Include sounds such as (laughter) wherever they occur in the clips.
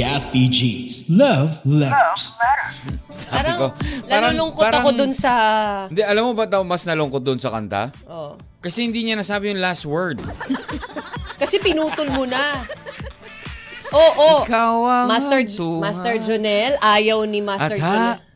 Kathy G's Love Letters. Parang, ko, parang- nalulungkot ako parang- dun sa... Hindi, alam mo ba daw mas nalungkot doon sa kanta? Oh. Kasi hindi niya nasabi yung last word. Kasi pinutol mo na. Oo, oh, Ikaw ang Master. Master Jonel, ayaw ni Master Jonel.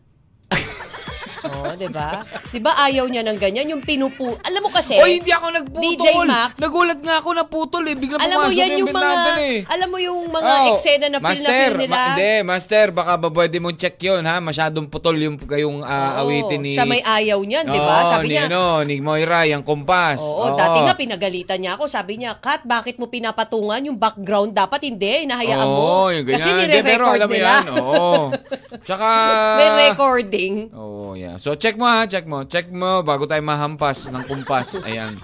(laughs) Di ba? Di ba ayaw niya ng ganyan? Yung pinupu... Alam mo kasi... Oy, hindi ako nagputol. DJ Mac. Nagulat nga ako na putol eh. Bigla Alam mo yan yung mga... bintana eh. Alam mo yung mga Oh, eksena na feel na master, feel nila? ma- hindi, master, baka ba pwede mong check yun, ha? Masyadong putol yung kayong ah, Oo, awitin ni... Siya may ayaw niyan, di ba? Oo, Sabi ni, niya, ano, ni Moira, yung kumpas. Oo, dati nga pinagalitan niya ako. Sabi niya, Kat, bakit mo pinapatungan yung background? Dapat hindi, hinahayaan mo. Oo, yung ganyan. Kasi pero nire-record alam mo nila. yan, oo. Tsaka... (laughs) May recording. Oo, yeah. So, check mo ha, check mo. Check mo bago tayo mahampas ng kumpas. Ayan.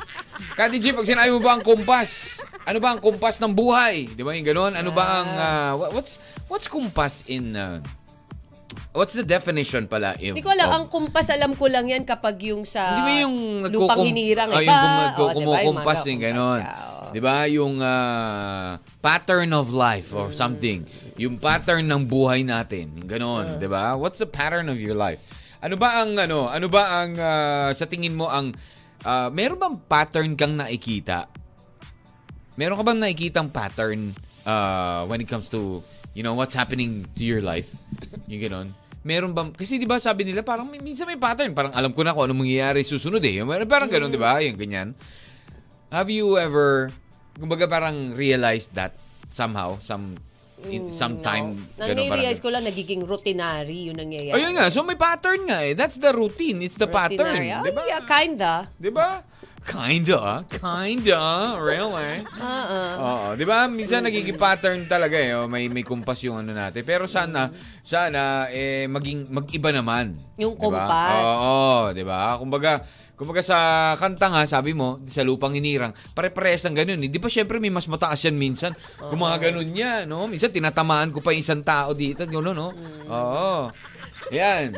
Kati G, pag sinabi mo ba ang kumpas? Ano ba ang kumpas ng buhay? Di ba yung ganun? Ano ba ang... uh, what- what's what's kumpas in... uh, what's the definition pala? If, Hindi ko alam, of- ang kumpas alam ko lang yan kapag yung sa Di ba yung lupang hinirang Oh, iba? yung kum-? Yung kumukumpas mga yung ka, oo. Di ba? Yung ah, pattern of life or something. Yung pattern ng buhay natin. Yung ganon. Mm. Di ba? What's the pattern of your life? Ano ba ang ano? Ano ba ang ah, sa tingin mo ang ah, meron bang pattern kang nakikita? Meron ka bang nakikitang pattern uh, when it comes to, you know, what's happening to your life? Yung ganon. Meron bang, kasi di ba sabi nila, parang minsan may pattern. Parang alam ko na kung anong mangyayari susunod eh. Parang ganon, di ba? Yung ganyan. Have you ever, kumbaga parang realized that somehow, some, in, sometime, Nang ganon, parang- realize ko lang, nagiging routinary yung nangyayari. Ayun nga, so may pattern nga eh. That's the routine. It's the pattern. Routinary. Oh, Di ba? yeah, kinda. Di ba? Kinda. Kinda. Really? Oo. Oo, 'di ba? Minsan nagiging pattern talaga eh. oh. May may kumpas yung ano natin. Pero sana sana eh maging mag-iba naman. Yung 'Di ba? kumpas. Oo, 'di ba? Kumbaga Kumbaga sa kanta nga, sabi mo, sa lupang hinirang, pare-pares ang ganun. eh. Di ba syempre may mas mataas yan minsan? Kung mga ganun niya, no? Minsan tinatamaan ko pa yung isang tao dito, gano'n, no? Oo. Yan.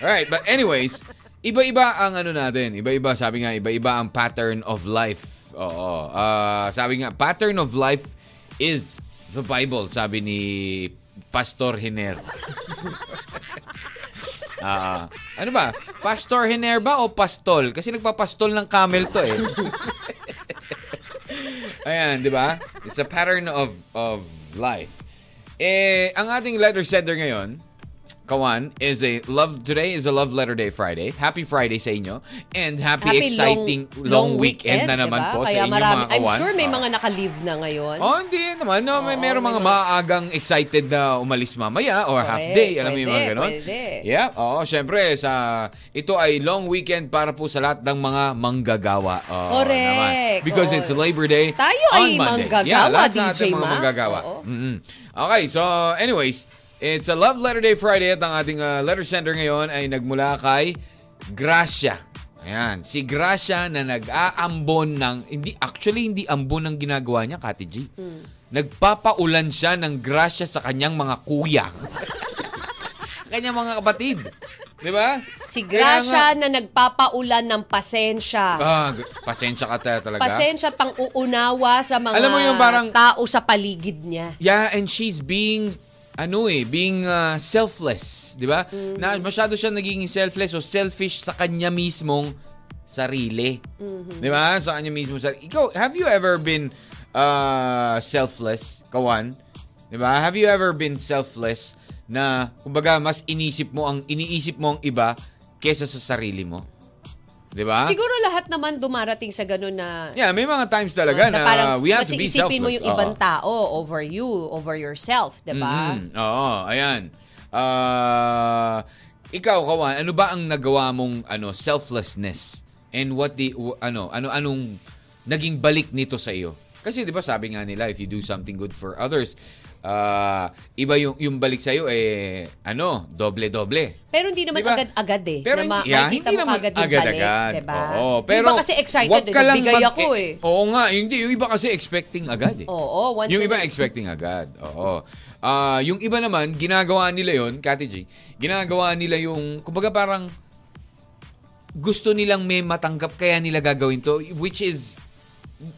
Alright, but anyways, iba-iba ang ano natin. Iba-iba, sabi nga, iba-iba ang pattern of life. Oo. Ah, sabi nga, pattern of life is the Bible, sabi ni Pastor Hiner. (laughs) Ah, ano ba? Pastor Hiner ba o pastol? Kasi nagpapastol ng camel to eh. (laughs) Ayan, di ba? It's a pattern of of life. Eh, ang ating letter sender ngayon, Kawan, is a love today is a love letter day Friday. Happy Friday sa inyo and happy, Happy exciting long, weekend, na naman diba? po Kaya sa inyo marami, mga I'm kawan. sure may Ah. mga naka-leave na ngayon. Oh, hindi naman. No, may Oo, meron may mga maagang excited na umalis mamaya or half Correct. day. Alam mo yung mga Pwede, ganon? pwede. Yeah. Oo, syempre, sa, ito ay long weekend para po sa lahat ng mga manggagawa. Oo, Correct. naman. Because Oo. it's Labor Day Tayo on ay Monday. manggagawa, yeah, lahat DJ ating mga Ma. manggagawa. Oo. Mhm. Okay, so anyways, it's a Love Letter Day Friday at ang ating uh, letter sender ngayon ay nagmula kay Gracia. Ayan, si Gracia na nag-aambon ng, hindi, actually hindi ambon ang ginagawa niya, Kati G. Hmm. Nagpapaulan siya ng grasya sa kanyang mga kuya. (laughs) kanyang mga kapatid. Di ba? Si Gracia na nagpapaulan ng pasensya. Ah, pasensya ka ta- talaga. pasensya at pang-uunawa sa mga Alam mo yung parang- tao sa paligid niya. Yeah, and she's being ano eh, being uh, selfless, 'di ba? Mm-hmm. Na masyado siya naging selfless o selfish sa kanya mismong sarili. Mm-hmm. 'Di ba? Sa kanya mismong sarili. Ikaw, have you ever been uh, selfless, kawan? 'Di ba? Have you ever been selfless na kumbaga mas inisip mo ang iniisip mo ang iba kesa sa sarili mo? 'Di ba? Siguro lahat naman dumarating sa ganun na Yeah, may mga times talaga na, parang we have to be selfless. mo yung Oo. ibang tao over you, over yourself, 'di ba? Mhm. Oo, ayan. Ah, ikaw kawan, ano ba ang nagawa mong ano selflessness? And what the w- ano ano anong naging balik nito sa iyo? Kasi 'di ba sabi nga nila if you do something good for others, ah, iba yung, yung balik sa'yo, eh, ano, doble-doble. Pero hindi naman Diba? agad-agad eh. Pero na hindi, yeah, hindi naman agad yung agad-agad. balik, diba? Oo, pero iba kasi excited, ka lang nagbigay mag- ako eh. Oo nga, hindi. Yung iba kasi expecting agad eh. Oo, once yung iba expecting agad. Oo. Ah, yung iba naman, ginagawa nila yon Kati G, ginagawa nila yung, kumbaga parang, gusto nilang may matanggap kaya nila gagawin to, which is,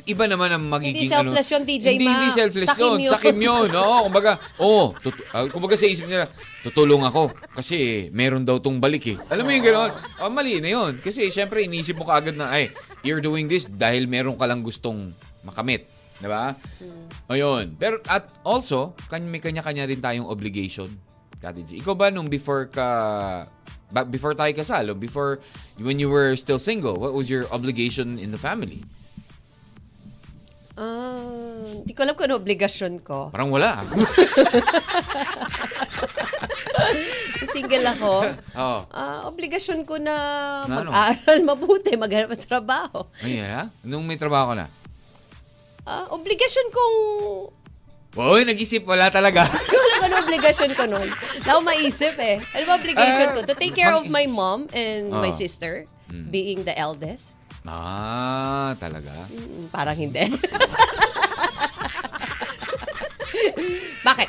iba naman ang magiging Hindi selfless ano, yun, DJ Hindi, Ma. hindi selfless Sakim yun. yun. Sakim yun. Oo, kumbaga, oh, tut- ah, kumbaga sa isip nila, tutulong ako kasi meron daw tong balik eh. Alam mo yung gano'n? Oh, mali na yun. Kasi syempre, inisip mo kaagad na, ay, you're doing this dahil meron ka lang gustong makamit. Di ba? Ayun. Pero at also, may kanya-kanya din tayong obligation. Kati G. Ikaw ba nung before ka before tayo kasal before when you were still single, what was your obligation in the family? Ah, hindi ko alam kung ano obligasyon ko. Parang wala. (laughs) Single ako. Oo. Ah, obligasyon ko na ano? mag-aral (laughs) mabuti, maghanap ng trabaho. Ay, yeah? Nung may trabaho ka na? Ah, obligasyon kong Uy, nag-isip. Wala talaga. Hindi ko alam kung ano obligasyon ko nun. Wala maisip eh. Ano ba obligation ko? To take care of my mom and my Oh. sister, being the eldest. Ah, talaga? Mm, Parang hindi. (laughs) Bakit?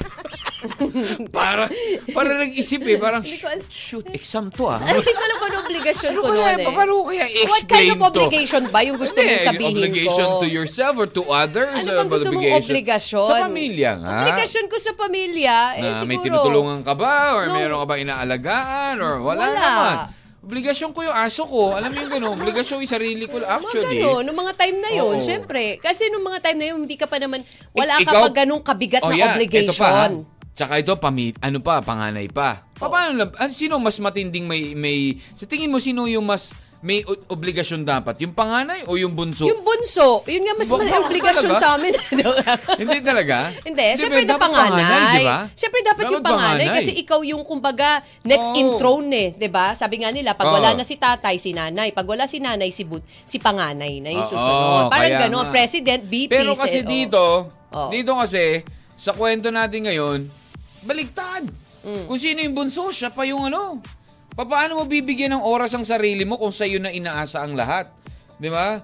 Para, para nag-isip eh. Parang, shoot, exam to ah. Hindi ko alam kung ano obligasyon ko nun eh. paano ko kaya What kind explain of to? obligation ba yung gusto mong sabihin obligation ko? to yourself or to others? Ano uh, bang gusto mong obligasyon? Sa pamilya nga. Obligasyon ko sa pamilya, eh na siguro. may tinutulungan ka ba? Or No. meron ka ba inaalagaan? Or wala, Wala. naman. Obligasyon ko yung aso ko. Alam mo yung gano'n? Obligasyon yung sarili ko actually. Mga gano'n, nung mga time na yun, Oo. syempre. Kasi nung mga time na yun, hindi ka pa naman, wala Ik- ka ikaw- pa ganung kabigat Oh, na yeah. obligation. Ito pa, ha? Tsaka ito, pami, ano pa, panganay pa. Pa- Paano na, ah, sino mas matinding may, may, sa tingin mo, sino yung mas may obligasyon dapat? Yung panganay o yung bunso? Yung bunso, yun nga mas may obligasyon talaga? sa amin. (laughs) Hindi talaga? Hindi, syempre ba, na panganay. di ba? Syempre dapat yung panganay, kasi ikaw yung kumbaga next Oo. in throne eh, 'di ba? Sabi nga nila, pag Oo. wala na si tatay, si nanay. Pag wala si nanay, si but, si panganay na yung susunod. Parang kaya gano'n, president, VP. Pero kasi eh, oh. dito, Oo. dito kasi, sa kwento natin ngayon, baligtad. Mm. Kung sino yung bunso, siya pa yung ano. Paano mo bibigyan ng oras ang sarili mo kung sa'yo na inaasa ang lahat? Di ba?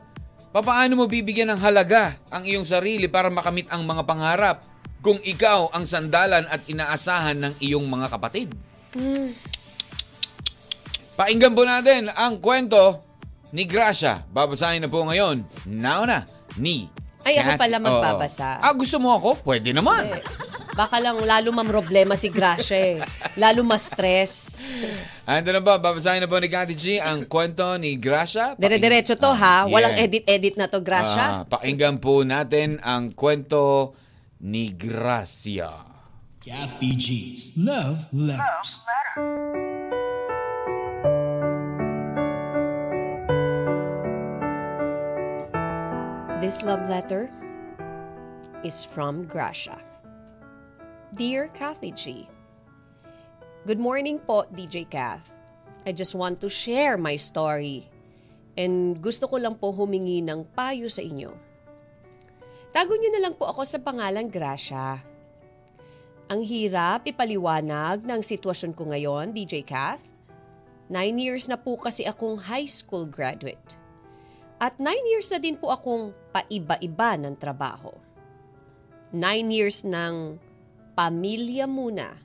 Paano mo bibigyan ng halaga ang iyong sarili para makamit ang mga pangarap kung ikaw ang sandalan at inaasahan ng iyong mga kapatid? Mm. Pakinggan po natin ang kwento ni Gracia. Babasahin na po ngayon. Now na, ni Ay, ako pala Oo. magbabasa. Ah, gusto mo ako? Pwede naman. Eh, Baka lang lalo mamroblema si Gracia eh. Lalo ma-stress. Ando na ba? Babasahin na po ni Kati G ang kwento ni Gracia. Dire-diretso to ha. Ah, Walang yeah. edit-edit na to, Gracia. Ah, pakinggan po natin ang kwento ni Gracia. Kathy G's Love Letters. This love letter is from Gracia. Dear Kathy G, Good morning po, DJ Kath. I just want to share my story and gusto ko lang po humingi ng payo sa inyo. Tago niyo na lang po ako sa pangalang Gracia. Ang hirap ipaliwanag ng sitwasyon ko ngayon, DJ Kath. Nine years na po kasi akong high school graduate. At nine years na din po akong paiba-iba ng trabaho. Nine years ng pamilya muna,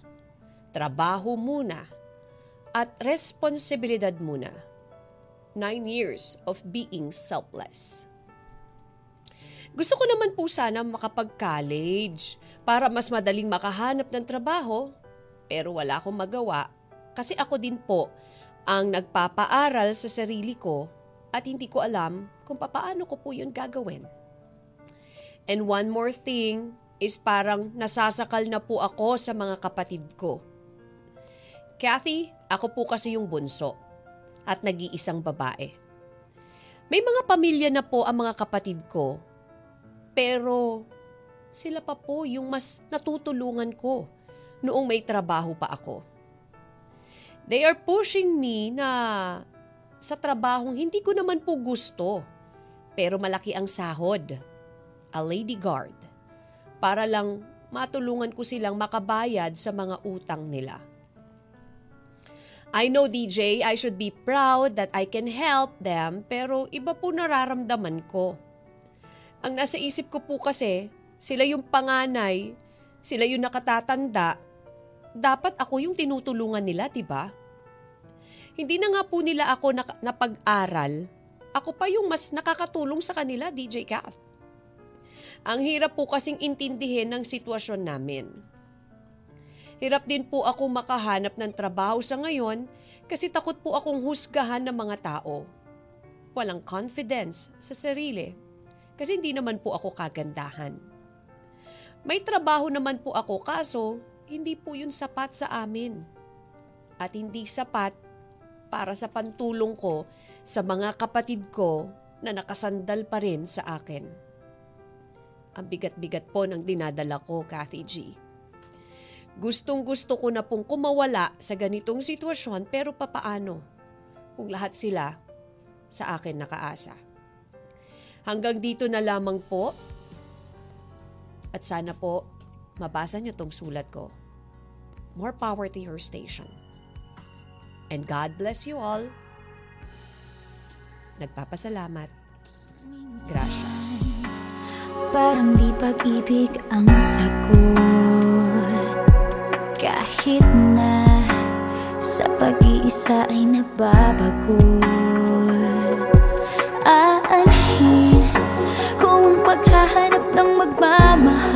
trabaho muna, at responsibilidad muna. Nine years of being selfless. Gusto ko naman po sana makapag-college para mas madaling makahanap ng trabaho, pero wala akong magawa kasi ako din po ang nagpapaaral sa sarili ko at hindi ko alam kung papaano ko po yun gagawin. And one more thing is parang nasasakal na po ako sa mga kapatid ko. Kathy, ako po kasi yung bunso at nag-iisang babae. May mga pamilya na po ang mga kapatid ko, pero sila pa po yung mas natutulungan ko noong may trabaho pa ako. They are pushing me na sa trabahong hindi ko naman po gusto, pero malaki ang sahod. A lady guard. Para lang matulungan ko silang makabayad sa mga utang nila. I know DJ, I should be proud that I can help them pero iba po nararamdaman ko. Ang nasa isip ko po kasi, sila yung panganay, sila yung nakatatanda, dapat ako yung tinutulungan nila, di ba? Hindi na nga po nila ako nak- napag-aral, ako pa yung mas nakakatulong sa kanila, DJ Kath. Ang hirap po kasing intindihin ng sitwasyon namin. Hirap din po ako makahanap ng trabaho sa ngayon kasi takot po akong husgahan ng mga tao. Walang confidence sa sarili kasi hindi naman po ako kagandahan. May trabaho naman po ako kaso hindi po yun sapat sa amin. At hindi sapat para sa pantulong ko sa mga kapatid ko na nakasandal pa rin sa akin. Ang bigat-bigat po ng dinadala ko, Kathy G. Gustong gusto ko na pong kumawala sa ganitong sitwasyon pero papaano kung lahat sila sa akin nakaasa. Hanggang dito na lamang po at sana po mabasa niyo tong sulat ko. More power to your station. And God bless you all. Nagpapasalamat. Gracia. Parang di pag-ibig ang sagot Kahit na sa pag-iisa ay nagbabago Aanhin kung ang paghahanap ng magmamahal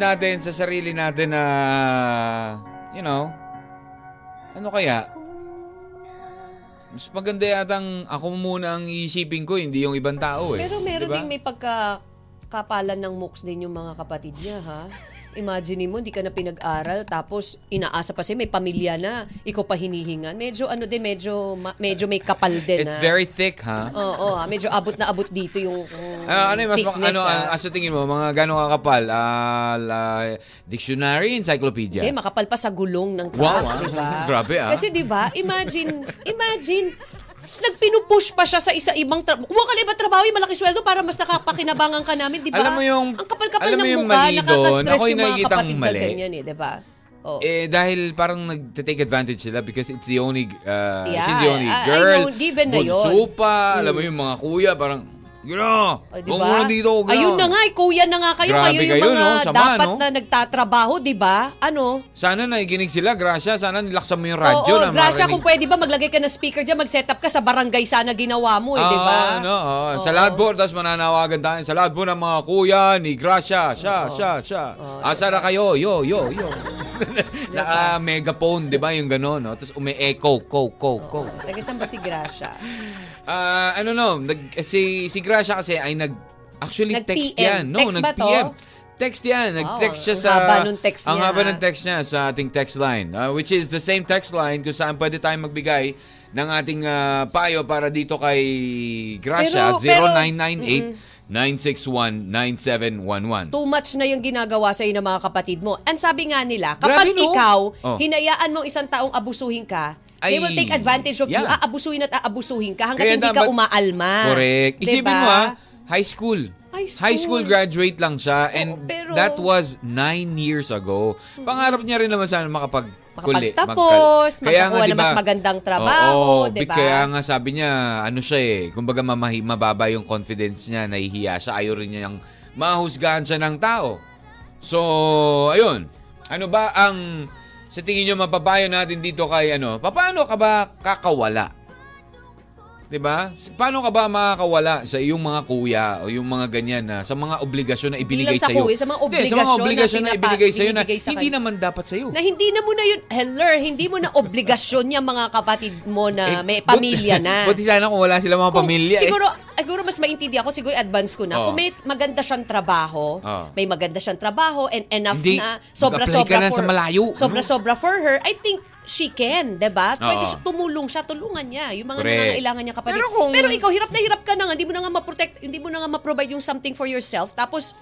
natin sa sarili natin na, you know, ano kaya? Mas maganda yatang ako muna ang iisipin ko, hindi yung ibang tao eh. Pero meron Diba? ding may pagkakapalan ng mooks din yung mga kapatid niya, ha? Imagine mo, hindi ka na pinag-aral, tapos inaasa pa siya, may pamilya na, ikaw pa hinihingan. Medyo ano din, medyo, ma- medyo may kapal din. It's ah. very thick, ha? Oo, ah, medyo abot na abot dito yung um, Ah, ano mas thickness, ano ah, sa tingin mo mga gano'ng kakapal? Ah, la- dictionary, encyclopedia. Hindi, makapal pa sa gulong ng truck, Wow, ah. di ba? (laughs) Grabe, ah. Kasi di ba, imagine, imagine, nagpinupush pa siya sa isa ibang trabaho. Kumuha ka na ibang trabaho, yung malaki sweldo para mas nakapakinabangan ka namin, di ba? Alam mo yung- Ang kapal-kapal alam mo ng yung mukha, mali doon, nakaka-stress yung mga kapatid na mali. ganyan eh, di ba? Oh. Eh, dahil parang nag-take advantage sila because it's the only, uh, Yeah, she's the only I- I girl. know, given na yun. bunso pa, alam mo yung mga kuya, parang, Ay, huwag mo na dito, gina. Ayun na nga, eh, kuya na nga kayo. Grabe kayo yung kayo, mga no? Sama, dapat no? na nagtatrabaho, di ba? Ano? Sana naiginig sila, Gracia. Sana nilaksan mo yung radyo Oo, na Gracia, marinig. kung pwede ba maglagay ka ng speaker dyan, mag-set up ka sa barangay sana ginawa mo, eh, di ba? Ah, no, oh. Sa lahat po, tapos mananawagan tayo. Sa lahat po ng mga kuya ni Gracia. Siya, siya, siya. Asa na kayo? Yo, yo, yo. (laughs) Naka megaphone, di ba? Yung gano'n, no? Tapos umi-echo, ko, ko, ko. Nag-isang ba si Gracia? Ah, ano no, nag, si, si Gracia kasi ay nag, actually text Nag-PM. yan. No, Text ba to? nag-PM. Text yan. Nag-text Wow, siya ang sa... haba nung text Ang niya, haba ha? ng text niya sa ating text line. ah, which is the same text line kung saan pwede tayong magbigay ng ating ah, payo para dito kay Gracia. Pero- pero- 0998-961-9711. Too much na yung ginagawa sa ng mga kapatid mo. And sabi nga nila, kapag Grabe, no? ikaw, Oh. hinayaan mo isang taong abusuhin ka, Ay, they will take advantage of you. yeah. Aabusuhin at aabusuhin ka hanggat Kaya hindi ka umaalma. Correct. Isipin Diba? mo ah, high school. High school. graduate lang siya and pero- that was nine years ago. Pangarap niya rin naman sana makapag Makapagtapos, magkal- Kaya nga, ng diba, mas magandang trabaho, oo, diba? Kaya nga sabi niya, ano siya eh, kumbaga mamahi, mababa yung confidence niya, nahihiya siya, ayaw rin niya yung mahusgahan siya ng tao. So, ayun. Ano ba ang sa tingin niyo mapapayo natin dito kay ano? Paano ka ba kakawala? 'Di ba? Paano ka ba makakawala sa iyong mga kuya o yung mga ganyan na sa mga obligasyon na ibinigay sa iyo? sa mga sa mga obligasyon na na, ibinigay sa iyo na sa hindi naman dapat sa iyo. Na hindi na mo na yun, heller, hindi mo na (laughs) obligasyon yung mga kapatid mo na may but- pamilya na. (laughs) Buti sana kung wala sila mga Kung- pamilya. eh. Siguro, siguro mas maintindihan ako, siguro advance ko na. Oo. Kung may maganda siyang trabaho, Oo. may maganda siyang trabaho and enough Hindi, na sobra-sobra na for, sa malayo. Sobra-sobra for her, I think she can, 'di ba? Pwede Oo. siya tumulong siya, tulungan niya yung mga Correct. nangangailangan niya kapatid. Pero kung- Pero ikaw hirap na hirap ka na nga, hindi mo na nga ma-protect, hindi mo na nga ma-provide yung something for yourself. Tapos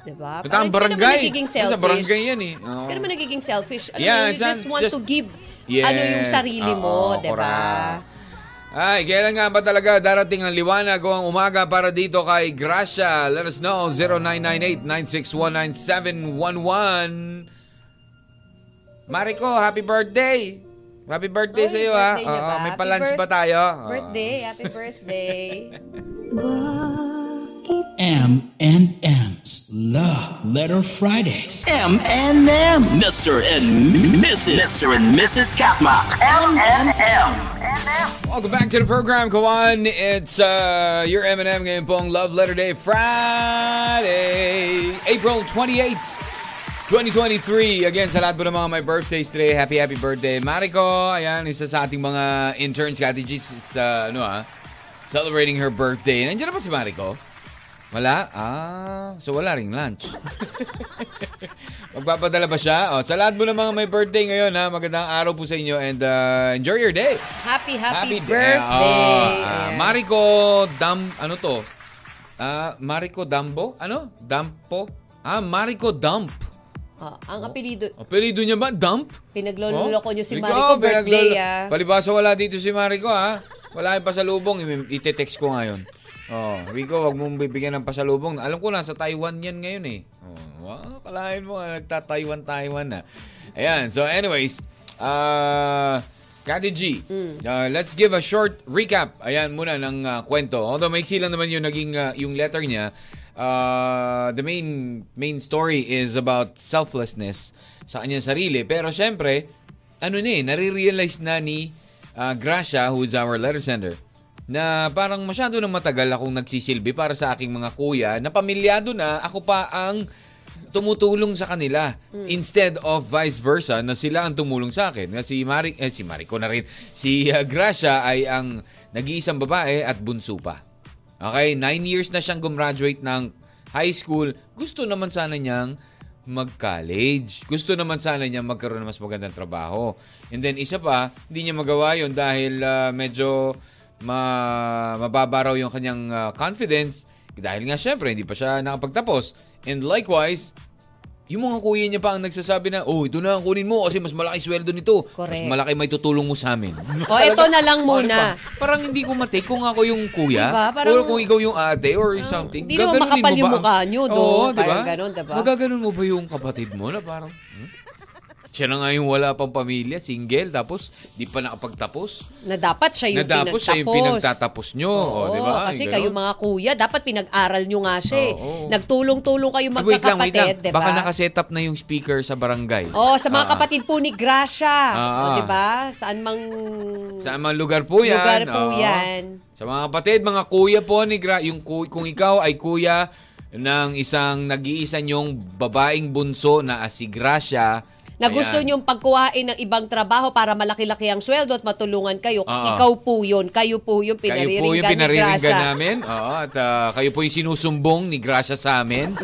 'di ba? Ito ang Parang hindi ka naman barangay. nagiging Sa selfish. barangay yan eh. Oo. Hindi naman nagiging selfish. Alam Yeah, mo, you it's just want just- to give Yes. ano yung sarili mo, Oo, 'di ba? correct. Ay, kailan nga ba talaga darating ang liwanag o ang umaga para dito kay Gracia? Let us know, 0998-9619711. Mariko, happy birthday! Happy birthday Oy, sa iyo ha. birthday niya Oo, ba? may pa-lunch birth- ba tayo? Oo. Birthday, happy birthday. M and M's Love Letter Fridays. M&M. Mr. and Mrs. Mr. and Mrs. Katmak. M&M. Welcome back to the program, Kawan. It's uh, your M&M ngayon pong Love Letter Day Friday, April 28th, 2023. Again, sa lahat po ng mga may birthdays today, happy, happy birthday. Mariko, ayan, isa sa ating mga interns, Kati G, sa, ano ah, celebrating her birthday. Nandiyan na ba si Mariko? Wala? Ah, so wala ring lunch. (laughs) Magpapadala ba siya? O, sa lahat po ng mga may birthday ngayon, ha, magandang araw po sa inyo and uh, enjoy your day. Happy, happy, day. birthday. Oh, ah. Mariko Dam... Ano to? Ah, Mariko Dambo? Ano? Dampo? Ah, Mariko Dump. Ah, ang apelido, Apelido niya ba? Dump? pinagloloko niyo si Mariko, birthday pinaglolo- ah. Palibasa wala dito si Mariko, ha? Wala yung pasalubong. Ite-text ko ngayon. Oh, Rico, wag mong bibigyan ng pasalubong. Alam ko nasa Taiwan yan ngayon eh. Oh, wow, kalahin mo, nagta-Taiwan, Taiwan na. Ayan, so anyways, uh, Kati G, Mm. uh, let's give a short recap. Ayan muna ng uh, kwento. Although maiksi lang naman yung naging uh, yung letter niya. Uh, the main main story is about selflessness sa kanyang sarili. Pero syempre, ano na eh, nare-realize na ni uh, Gracia, who is our letter sender, na parang masyado na matagal akong nagsisilbi para sa aking mga kuya na pamilyado na ako pa ang tumutulong sa kanila instead of vice versa na sila ang tumulong sa akin. Na si Mari eh, si Marico na rin. Si uh, Gracia ay ang nag-iisang babae at bunso pa. Okay, nine years na siyang gumraduate ng high school. Gusto naman sana niyang mag-college. Gusto naman sana niya magkaroon ng mas magandang trabaho. And then isa pa, hindi niya magawa yon dahil ah, medyo ma mababa raw yung kanyang ah, confidence dahil nga syempre hindi pa siya nakapagtapos. And likewise, yung mga kuya niya pa ang nagsasabi na, oh, ito na ang kunin mo kasi mas malaki sweldo nito. Mas Correct. malaki may tutulong mo sa amin. (laughs) O, ito na lang Oh, muna. diba? Parang hindi ko matake kung ako yung kuya Diba? Parang- or kung ikaw yung ate or something. hindi naman makapal yung mukha nyo, do. Oo, diba? Parang ganun, diba? Magaganon mo ba yung kapatid mo na parang, hmm? Siya na nga yung wala pang pamilya, single, tapos di pa nakapagtapos. Na dapat siya yung na tapos siya yung pinagtapos. pinagtatapos nyo. Oo, o, di ba? kasi kayo mga kuya, dapat pinag-aral nyo nga siya. eh. Oo. Nagtulong-tulong kayo Ah, wait lang, wait lang. magkakapatid, di ba? Baka nakaset up na yung speaker sa barangay. Oh, sa mga Ah, kapatid po ni Gracia. Ah, O, di ba? Saan mang Sa mga lugar po yan. lugar po Oo. yan. Sa mga kapatid, mga kuya po ni Gra- yung ku- kung ikaw ay kuya ng isang nag-iisa nyong babaeng bunso na si Gracia. Na gusto ayan. nyong pagkuhain ng ibang trabaho para malaki-laki ang sweldo at matulungan kayo. Oo. Ikaw po yun. Kayo po yung Kayo pinariringgan po yung ni pinariringgan Gracia. namin. Oo, at ah, kayo po yung sinusumbong ni Gracia sa amin.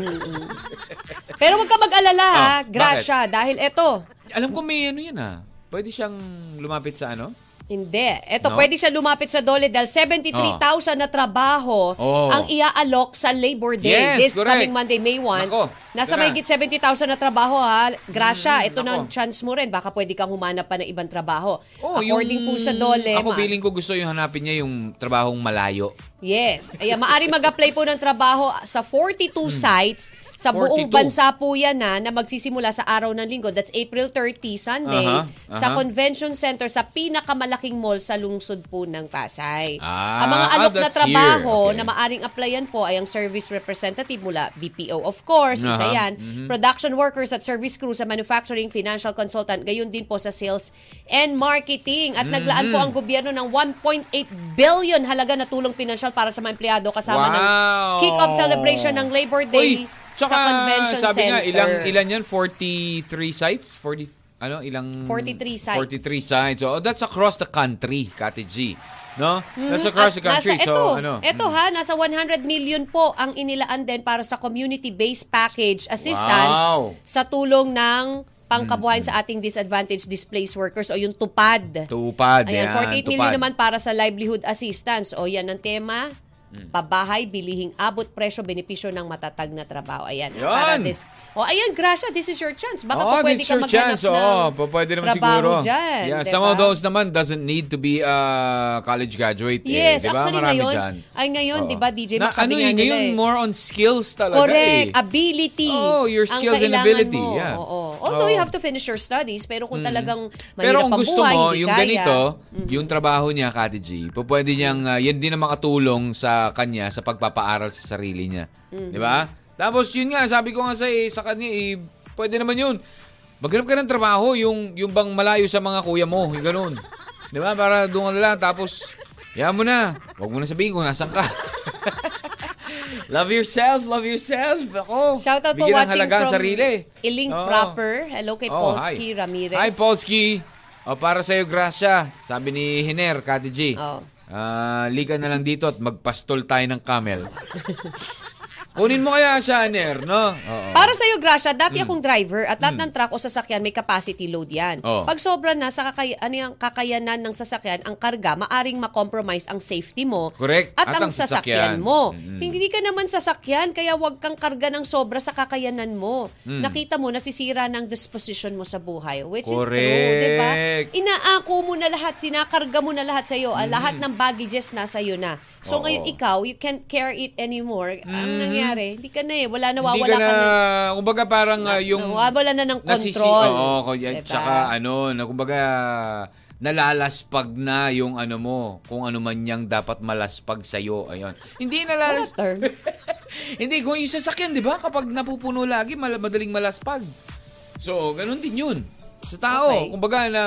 Pero huwag ka mag-alala ha, Oh, Gracia, dahil eto, Alam ko may ano yan ah. Pwede siyang lumapit sa ano? Hindi. Ito, No? pwede siya lumapit sa DOLE dahil 73,000 na trabaho Oh. ang ia-alok sa Labor Day Yes, this correct. coming Monday, May 1. Nako, Nasa ito na. mahigit 70,000 na trabaho ha. Gracia, ito na nako. ang chance mo rin. Baka pwede kang humanap pa ng ibang trabaho. Oh, According yung- po sa DOLE, Ako ma- feeling ko gusto yung hanapin niya yung trabahong malayo. Yes. Ayan, maari mag-apply po ng trabaho sa 42 sites. Sa 42. buong bansa po yan na, na magsisimula sa araw ng linggo. That's April 30, Sunday. Aha, Sa aha. Convention Center sa pinakamalaking mall sa lungsod po ng Pasay. Ah, ang mga ah, alok na that's trabaho here. Okay. na maaring applyan po ay ang service representative mula BPO of course, isa Aha, yan. Production workers at service crew sa manufacturing, financial consultant, gayon din po sa sales and marketing. At naglaan po Mm-hmm. ang gobyerno ng 1.8 billion halaga na tulong pinansyal para sa mga empleyado kasama ng Wow! kick-off celebration ng Labor Day Uy, tsaka sa convention sabi center. nga, ilang, ilan yan? 43 sites? 40, ano, ilang... 43 sites. 43 sites. So, that's across the country, Kati G. No? That's across the Mm-hmm. At country. Nasa, so, eto, ano? eto ha, nasa 100 million po ang inilaan din para sa community-based package assistance Wow. sa tulong ng pangkabuhayan sa ating disadvantaged displaced workers o yung TUPAD. Tupad. Ayan, yan, 48 million tupad. naman para sa livelihood assistance. O yan ang tema. Hmm. Pabahay, bilihing abot, presyo, benepisyo ng matatag na trabaho. Ayan. Yan. Para this, o ayan, Gracia, this is your chance. Baka Oh, pwede ka maghanap chance. ng Oh, pwede naman siguro. trabaho dyan. yeah, diba? some of those naman doesn't need to be a college graduate. Yes, eh, diba? actually Marami ngayon, dyan. ay ngayon, Oo. di ba, DJ, Na, ano nga yun, nila ngayon, eh. more on skills talaga Correct. eh. Ability. Oh, your skills and ability, Mo. yeah. Oo. Although Oo. you have to finish your studies, pero kung talagang mahirap Pero kung gusto buhay, mo, yung kaya. ganito, yung trabaho niya, Kati G, po pwede niyang, ah, yan din na makatulong sa kanya sa pagpapaaral sa sarili niya. Mm-hmm. Di ba? Tapos yun nga, sabi ko nga sa, eh, sa kanya, eh, pwede naman yun. Maghanap ka ng trabaho, yung, yung bang malayo sa mga kuya mo, yung ganun. Di ba? Para doon ka lang, tapos, yan mo na. Huwag mo na sabihin kung nasan ka. (laughs) love yourself, love yourself. Ako, Shoutout po bigyan ng watching from sarili. Iling Oo. Proper. Hello kay Oh, Polsky hi. Ramirez. Hi, Polsky. O, para sa'yo, Gracia. Sabi ni Hiner, Kati G. Oh. Ah, liga na lang dito at magpastol tayo ng camel. (laughs) Kunin mo kaya siya, Hiner, no? Oo. Para sa'yo, Gracia, dati Hmm. akong driver at lahat ng truck o sasakyan may capacity load yan. Oh. Pag sobra na sa kakay- ano yung kakayanan ng sasakyan, ang karga, maaring makompromise ang safety mo Correct. at, At ang sasakyan. sasakyan, mo. Hindi ka naman sasakyan, kaya wag kang karga ng sobra sa kakayanan mo. Hmm. Nakita mo, nasisira ng disposition mo sa buhay, which is true, di ba? Inaako mo na lahat, sinakarga mo na lahat sa'yo. Ah, Lahat ng baggages nasa iyo na. So. Oo. ngayon ikaw, you can't carry it anymore. Ang nangyari, hindi ka na eh. Wala na, Hindi ka na, ka na. kumbaga parang ah, yung... Nawawala na ng control. Oo, kaya, Diba? tsaka ano, na, kumbaga, nalalaspag na yung ano mo, kung ano man niyang dapat malaspag sa'yo. Ayun. Hindi nalalas... (laughs) Hindi, kung yung sasakyan, di ba? Kapag napupuno lagi, madaling malaspag. So, ganun din yun. Sa tao, Okay. kumbaga na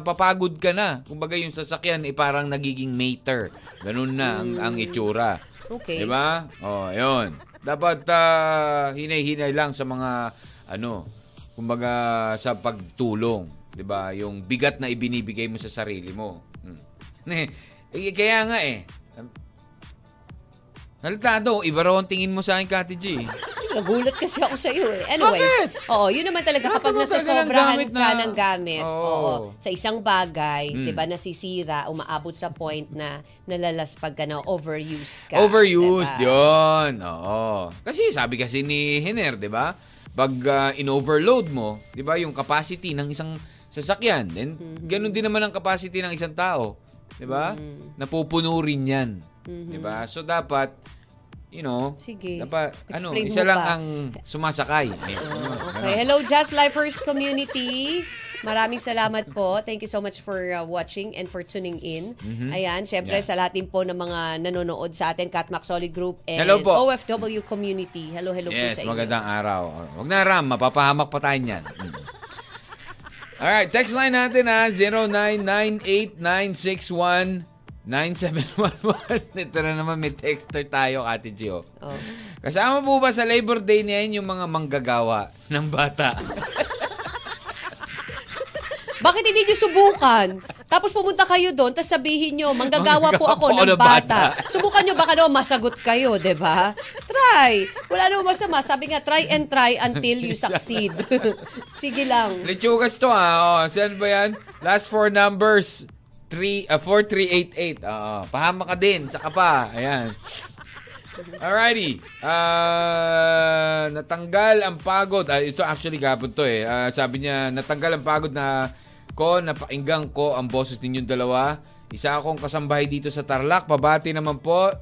papagod ka na. Kumbaga yung sasakyan ay parang nagiging mater. Ganun na ang, ang itsura. Okay. Di ba? Oh, yun. Dapat ah, hinay-hinay lang sa mga ano, kumbaga sa pagtulong, 'di ba? Yung bigat na ibinibigay mo sa sarili mo. Hmm. (laughs) Eh, kaya nga eh. Halata daw, iba raw ang tingin mo sa akin, Kati G. Nagulat kasi ako sa iyo eh. Anyways, oo, yun naman talaga Lahat kapag nasasobrahan gamit ka na- ng gamit, Oo. oo, sa isang bagay, Hmm. 'di ba, nasisira, umaabot sa point na nalalaspag ka na overused ka. Overused, diba? yun. Oo. Kasi sabi kasi ni Hiner, di ba? Pag ah, in-overload mo, di ba, yung capacity ng isang sasakyan. And Mm-hmm. ganun din naman ang capacity ng isang tao. Di ba? Mm-hmm. Napupuno rin yan. Di ba? So, dapat, you know, Sige. dapat, ano, Explain isa lang pa. ang sumasakay. (laughs) Eh, Okay. Hello, Jazz Lifers community. Maraming salamat po. Thank you so much for uh, watching and for tuning in. Ayan, syempre Mm-hmm. Yeah. sa lahat din po ng mga nanonood sa atin, Catmac Solid Group and Hello po. OFW community. Hello, hello po Yes, sa inyo. magandang araw. Huwag na ram, mapapahamak pa tayo niyan. (laughs) Alright, text line natin ha, 0998-961-9711. (laughs) Ito na naman, may texter tayo, Ate Gio. Oh. Kasama po ba sa Labor Day niyan yung mga manggagawa ng bata? Bakit hindi nyo subukan? Tapos pumunta kayo doon, tapos sabihin nyo, manggagawa po ako ng bata. (laughs) Subukan nyo, baka naman masagot kayo, di ba? Try. Wala naman masama. Sabi nga, try and try until you succeed. (laughs) Sige lang. Lechugas to ha. Oh, saan ba yan? Last four numbers. 3, uh, 4388. Oo. Pahama ka din. Saka pa. Ayan. Alrighty. Ah, natanggal ang pagod. Ah, ito actually gabon to eh. Ah, sabi niya, natanggal ang pagod na ko, napakinggan ko ang boses ninyong dalawa. Isa akong kasambahay dito sa Tarlac. Pabati naman po.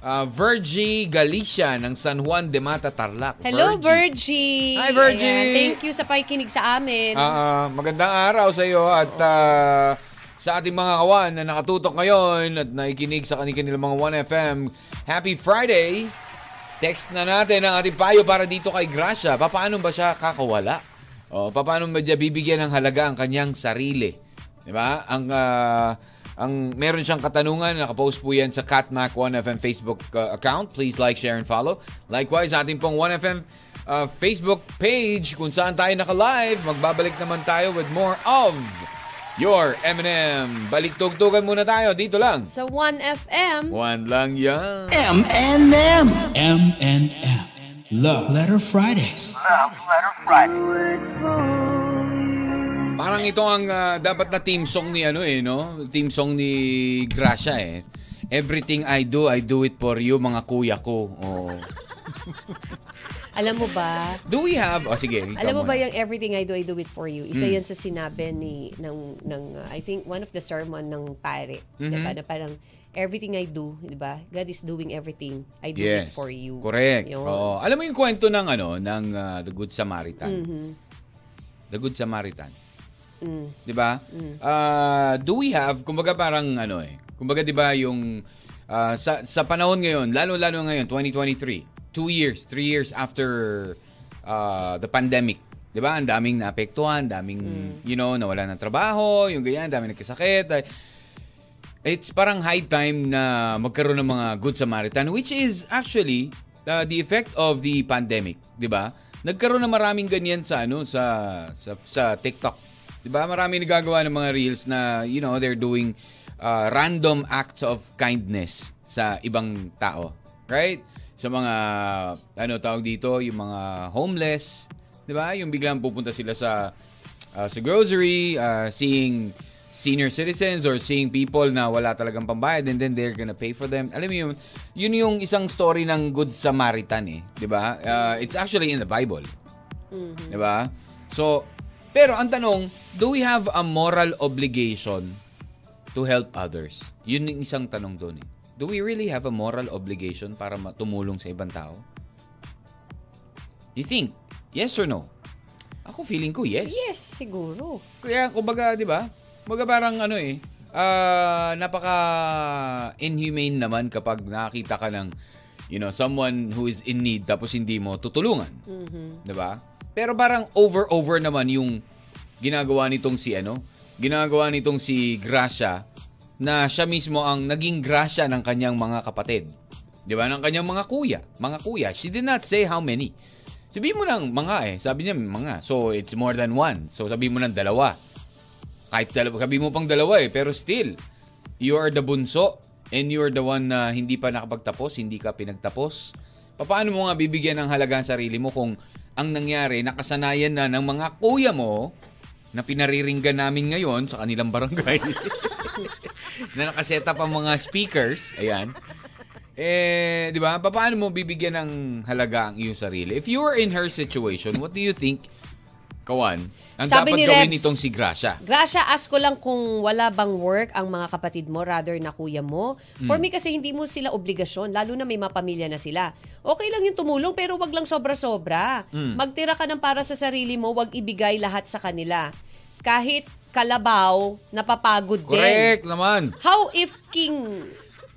ah, Virgie Galicia ng San Juan de Mata, Tarlac. Hello, Virgie. Virgie. Hi, Virgie. Ayan. Thank you sa pakikinig sa amin. Ah, ah, magandang araw sa iyo at ah, sa ating mga kawan na nakatutok ngayon at nakikinig sa kanilang mga 1FM. Happy Friday! Text na natin ang ating payo para dito kay Gracia. Paano ba siya kakawala? O, paano ba niya bibigyan ng halaga ang kanyang sarili? Di ba? Ang, ah, ang meron siyang katanungan, nakapost po yan sa Catmac 1FM Facebook uh, account. Please like, share, and follow. Likewise, ating pong 1FM uh, Facebook page kung saan tayo naka-live. Magbabalik naman tayo with more of your M&M. Balik tugtugan muna tayo dito lang. Sa 1FM. One lang yan. M&M. M&M. Love Letter Fridays. Love Letter Friday. Parang ito ang ah, dapat na team song ni ano eh, no? Team song ni Gracia eh. Everything I do, I do it for you, mga kuya ko. Oh. (laughs) Alam mo ba? Do we have... Oh, sige. Alam mo ba yung everything I do, I do it for you? Isa yan sa sinabi ni, ng, ng uh, I think, one of the sermon ng pare. Mm-hmm. Diba? Na parang, everything I do, di ba? God is doing everything. I do Yes. it for you. Correct. Yun. Oo. Alam mo yung kwento ng ano, ng ah, The Good Samaritan. Mm-hmm. The Good Samaritan. Mm. 'Di ba? Ah, do we have kumbaga parang ano eh. Kumbaga 'di ba yung ah, sa sa panahon ngayon, lalo-lalo ngayon 2023, two years, three years after ah, the pandemic. 'Di ba? Ang daming naapektuhan, daming you know, nawala ng trabaho, yung ganyan, daming nagkasakit. It's parang high time na magkaroon ng mga Good Samaritan which is actually uh, the effect of the pandemic, 'di ba? Nagkaroon na maraming ganyan sa ano sa sa, sa TikTok. 'Di ba? Maraming nagagawa ng mga reels na you know, they're doing uh, random acts of kindness sa ibang tao, right? Sa mga ano tawag dito, yung mga homeless, 'di ba? Yung biglang pupunta sila sa uh, sa grocery, uh, seeing senior citizens or seeing people na wala talagang pambayad and then they're gonna pay for them. Alam mo yun, yun yung isang story ng Good Samaritan eh. 'di ba? Uh, it's actually in the Bible. 'Di ba? So, pero ang tanong, do we have a moral obligation to help others? Yun yung isang tanong doon eh. Do we really have a moral obligation para tumulong sa ibang tao? You think? Yes or no? Ako feeling ko yes. Yes, siguro. Kaya kumbaga, 'di ba? Kumbaga parang ano eh, ah, napaka inhumane naman kapag nakita ka ng you know, someone who is in need tapos hindi mo tutulungan. 'Di ba? Pero parang over over naman yung ginagawa nitong si ano, ginagawa nitong si Gracia na siya mismo ang naging grasya ng kanyang mga kapatid. 'Di ba? Ng kanyang mga kuya, mga kuya. She did not say how many. Sabihin mo lang mga eh. Sabi niya mga. So, it's more than one. So, sabihin mo lang dalawa. Kahit dalawa, sabihin mo pang dalawa eh. Pero still, you are the bunso and you are the one na hindi pa nakapagtapos, hindi ka pinagtapos. paano mo nga bibigyan ng halaga ang sarili mo kung ang nangyari, nakasanayan na ng mga kuya mo na pinariringgan namin ngayon sa kanilang barangay (laughs) na nakaset up ang mga speakers, ayan, eh, di ba? Paano mo bibigyan ng halaga ang iyong sarili? If you were in her situation, what do you think, Kawan, ang Sabi dapat ni gawin Rebs, nitong si Gracia? Gracia, ask ko lang kung wala bang work ang mga kapatid mo rather na kuya mo. For me kasi hindi mo sila obligasyon, lalo na may mapamilya na sila. Okay lang yung tumulong pero wag lang sobra-sobra. Hmm. Magtira ka ng para sa sarili mo, wag ibigay lahat sa kanila. Kahit kalabaw, napapagod din. Correct naman. How if king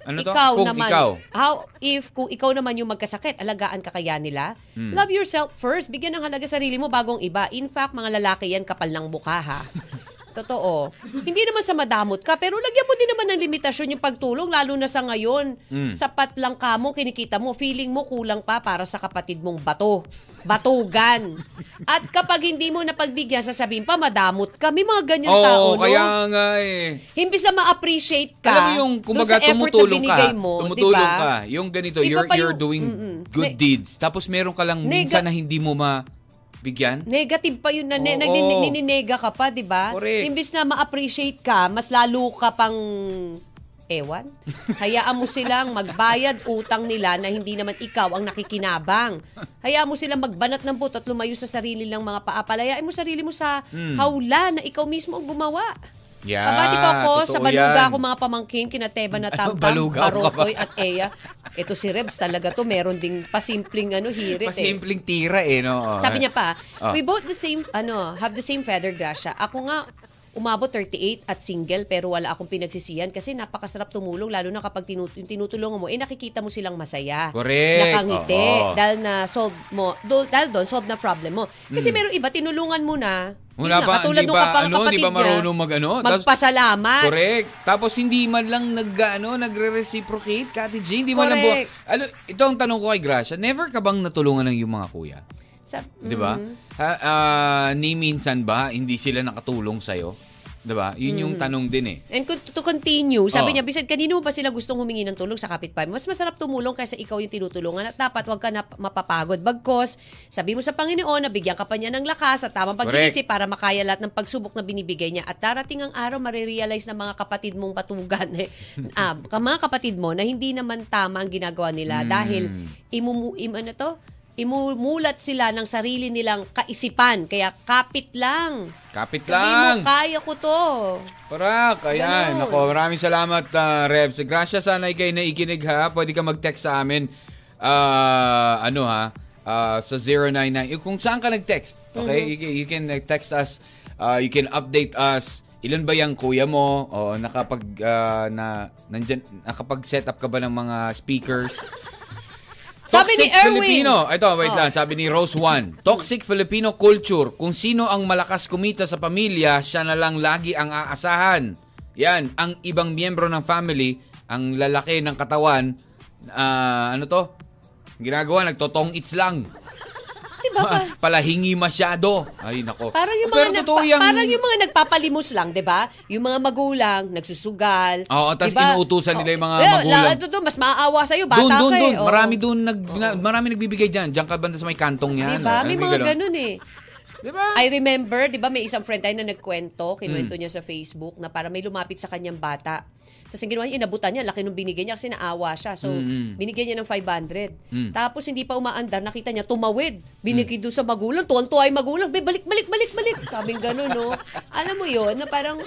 Ano to? ikaw Kung naman, ikaw. how if kung ikaw naman yung magkasakit, alagaan ka kaya nila? Hmm. Love yourself first. Bigyan ng halaga sarili mo bagong iba. In fact, mga lalaki yan kapal ng mukha ha. (laughs) Totoo. Hindi naman sa madamot ka, pero lagyan mo din naman ng limitasyon yung pagtulong, lalo na sa ngayon. Hmm. Sapat lang ka mo, kinikita mo, feeling mo kulang pa para sa kapatid mong bato. Batugan. At kapag hindi mo napagbigyan, sasabihin pa, madamot ka. May mga ganyan Oo, tao, no? kaya nga eh. Himbis na ma-appreciate ka, Alam mo yung kumbaga sa effort na tumutulong ka. mo, tumutulong diba? ka. Yung ganito, Iba you're, you're yung- doing Mm-mm. good Ne- deeds. Tapos meron ka lang Nega- minsan na hindi mo mabigyan. Negative pa yun na ne- Oo. nagnininega ka pa, di ba? Imbis na ma-appreciate ka, mas lalo ka pang ewan. Hayaan mo silang magbayad utang nila na hindi naman ikaw ang nakikinabang. Hayaan mo silang magbanat ng buto at lumayo sa sarili lang mga paa. Palayain mo sarili mo sa hawla na ikaw mismo ang gumawa. Yeah, Kabati pa ako sa baluga yan. ko mga pamangkin, kina Teba na Tamtam, Balugaw ka ba? Barotoy at Eya. Ito si Rebs talaga to, meron ding pasimpleng ano, hirit eh. Pasimpleng tira eh, no? Oo. Sabi niya pa, Oh. we both the same, ano, have the same feather, Gracia. Ako nga, umabot 38 at single pero wala akong pinagsisiyan kasi napakasarap tumulong lalo na kapag tinut- yung tinutulungan mo, eh nakikita mo silang masaya. Correct. Nakangiti. Oo. Dahil na solve mo, do, dahil doon, solve na problem mo. Kasi meron iba, tinulungan mo na. yun Hmm. Wala pa, katulad hindi nung pa, kapang ano, kapatid hindi niya, marunong mag, ano? Tapos- Magpasalamat. Correct. Tapos hindi man lang nag, ano, nagre-reciprocate, Kati J. Hindi man lang bu- Correct. ano, ito ang tanong ko kay Gracia. Never ka bang natulungan ng yung mga kuya? Sa, Di ba? Mm. Ha, ah, ni minsan ba hindi sila nakatulong sa'yo? Di ba? Yun yung Mm. tanong din eh. And to, to continue, sabi Oh. niya, bisan kanino pa sila gustong humingi ng tulong sa kapitbahay? Mas masarap tumulong kaysa ikaw yung tinutulungan at dapat wag ka na mapapagod. Bagkos, sabi mo sa Panginoon na bigyan ka pa niya ng lakas at tamang pag-iisip para makaya lahat ng pagsubok na binibigay niya. At darating ang araw, marirealize ng mga kapatid mong patugan, eh, (laughs) ah, mga kapatid mo na hindi naman tama ang ginagawa nila Hmm. dahil imumu, im, ano to? Imumulat sila ng sarili nilang kaisipan. Kaya kapit lang. Kapit Sabi lang. mo, kaya ko to. Parak, ayan. Ganun. Ako, maraming salamat, uh, Revs. Gracia, sana ikay naikinig ha. Pwede ka mag-text sa amin. Ah, ano ha? Ah, sa 099. Yung Kung saan ka nag-text, okay? Mm-hmm. You, can, you can uh, text us. Ah, you can update us. Ilan ba yung kuya mo? O nakapag, ah, na, nandyan, nakapag-set up ka ba ng mga speakers? Sabi ni Toxic Erwin. Filipino. Ito, wait Oh. lang. Sabi ni Rose One. Toxic Filipino culture. Kung sino ang malakas kumita sa pamilya, siya na lang lagi ang aasahan. Yan. Ang ibang miyembro ng family, ang lalaki ng katawan, ah, ano to? Ginagawa, nagtotong its lang. Diba pa? Palahingi masyado. Ay, nako. Parang yung Pero mga totoo nagpa- yung- parang yung mga nagpapalimos lang, 'di ba? Yung mga magulang nagsusugal. Oo, tas 'di ba? inuutusan nila yung mga Eh, magulang. La, to, mas maaawa sa bata Doon, doon, ka doon. eh. Oo. Marami doon, nag, marami nagbibigay dyan. Diyan ka banda sa may kantong yan. 'Di ba? May mga ganun eh. Diba? I remember, 'di ba, may isang friend tayo na nagkwento, kinuwento Hmm. niya sa Facebook na para may lumapit sa kanyang bata. Tapos ang ginawa niya, inabutan niya, laki nung binigay niya kasi naawa siya. So, Mm-mm. binigyan niya ng 500. Mm. Tapos hindi pa umaandar, nakita niya, tumawid. Binigay doon sa magulang, tuwan-tuwa yung magulang, "Be, balik, balik, balik, balik. Sabing gano'n, no? Alam mo yon na parang,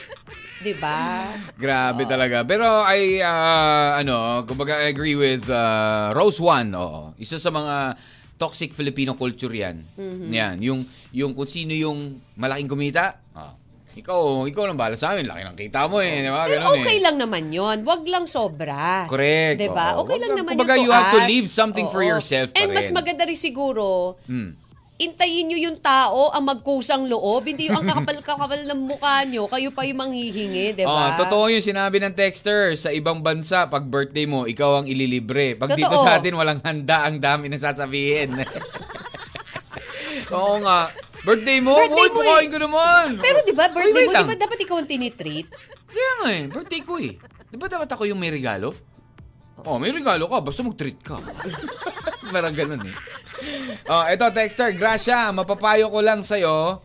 di ba? Grabe talaga. Pero I, ah, ano, kumbaga I agree with ah, Rose One. Oo. Isa sa mga toxic Filipino culture yan. Mm-hmm. Yan. Yung, yung kung sino yung malaking kumita, ah, ikaw, ikaw lang bahala sa amin. Laki ng kita mo eh. Di ba? Pero Ganun okay eh. lang naman yon Wag lang sobra. Correct. Di ba? Oo. Okay Wag lang lang- naman kumbaga, yun to you have to ask. leave something for Oo. yourself pa And mas maganda rin siguro, Hmm. intayin nyo yung tao ang magkusang loob. Hindi yung ang kakapal-kakapal ng mukha nyo, kayo pa yung manghihingi, di Oh, ba? totoo yung sinabi ng texter. Sa ibang bansa, pag birthday mo, ikaw ang ililibre. Pag dito Totoo. sa atin, walang handa. Ang dami na sasabihin. (laughs) Oo nga. Birthday mo? Birthday Uy, mo eh. ko naman. Pero di ba, birthday Uy, wait mo, di lang. ba dapat ikaw ang tinitreat? Kaya nga eh, birthday ko eh. Di ba dapat ako yung may regalo? Oh, may regalo ka, basta mag-treat ka. (laughs) Parang ganun eh. Oh, ito, Texter, Gracia, mapapayo ko lang sa'yo.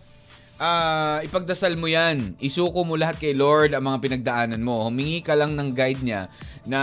Ah, ipagdasal mo yan. Isuko mo lahat kay Lord ang mga pinagdaanan mo. Humingi ka lang ng guide niya na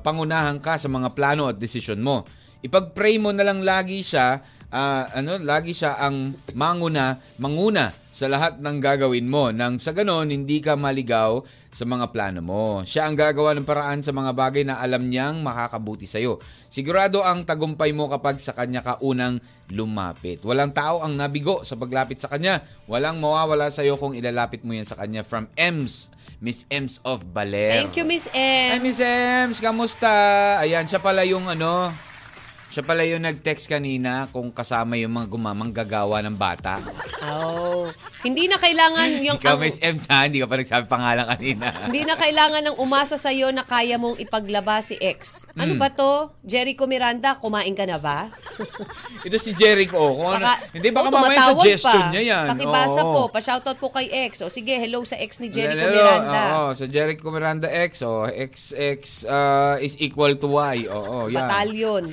pangunahan ka sa mga plano at desisyon mo. Ipag-pray mo na lang lagi siya, ah, ano, lagi siya ang manguna, manguna sa lahat ng gagawin mo. Nang sa ganon, hindi ka maligaw sa mga plano mo. Siya ang gagawa ng paraan sa mga bagay na alam niyang makakabuti sa'yo. Sigurado ang tagumpay mo kapag sa kanya ka unang lumapit. Walang tao ang nabigo sa paglapit sa kanya. Walang mawawala sa'yo kung ilalapit mo yan sa kanya. From Ems, Miss Ems of Baler. Thank you, Miss Hi, M. Miss Ems. Kamusta? Ayan, siya pala yung ano, siya pala yung nag-text kanina kung kasama yung mga gumamang gagawa ng bata. Oh. Hindi na kailangan yung... Ikaw, ang- Miss Ems, ha? Hindi ka pa nagsabi pangalan kanina. Hindi na kailangan ng umasa sa iyo na kaya mong ipaglaba si ex. Ano ba to? Jericho Miranda, kumain ka na ba? (laughs) Ito si Jericho. Kung ano, Baka- hindi, baka Oh, mamaya suggestion pa. niya yan. Pakibasa Oo. po. Pa-shoutout po kay ex. O sige, hello sa ex ni Jericho Hello, Miranda. Oo, sa Jericho Miranda X. Oh, X, X uh, is equal to Y. Oo, yan. Batalyon.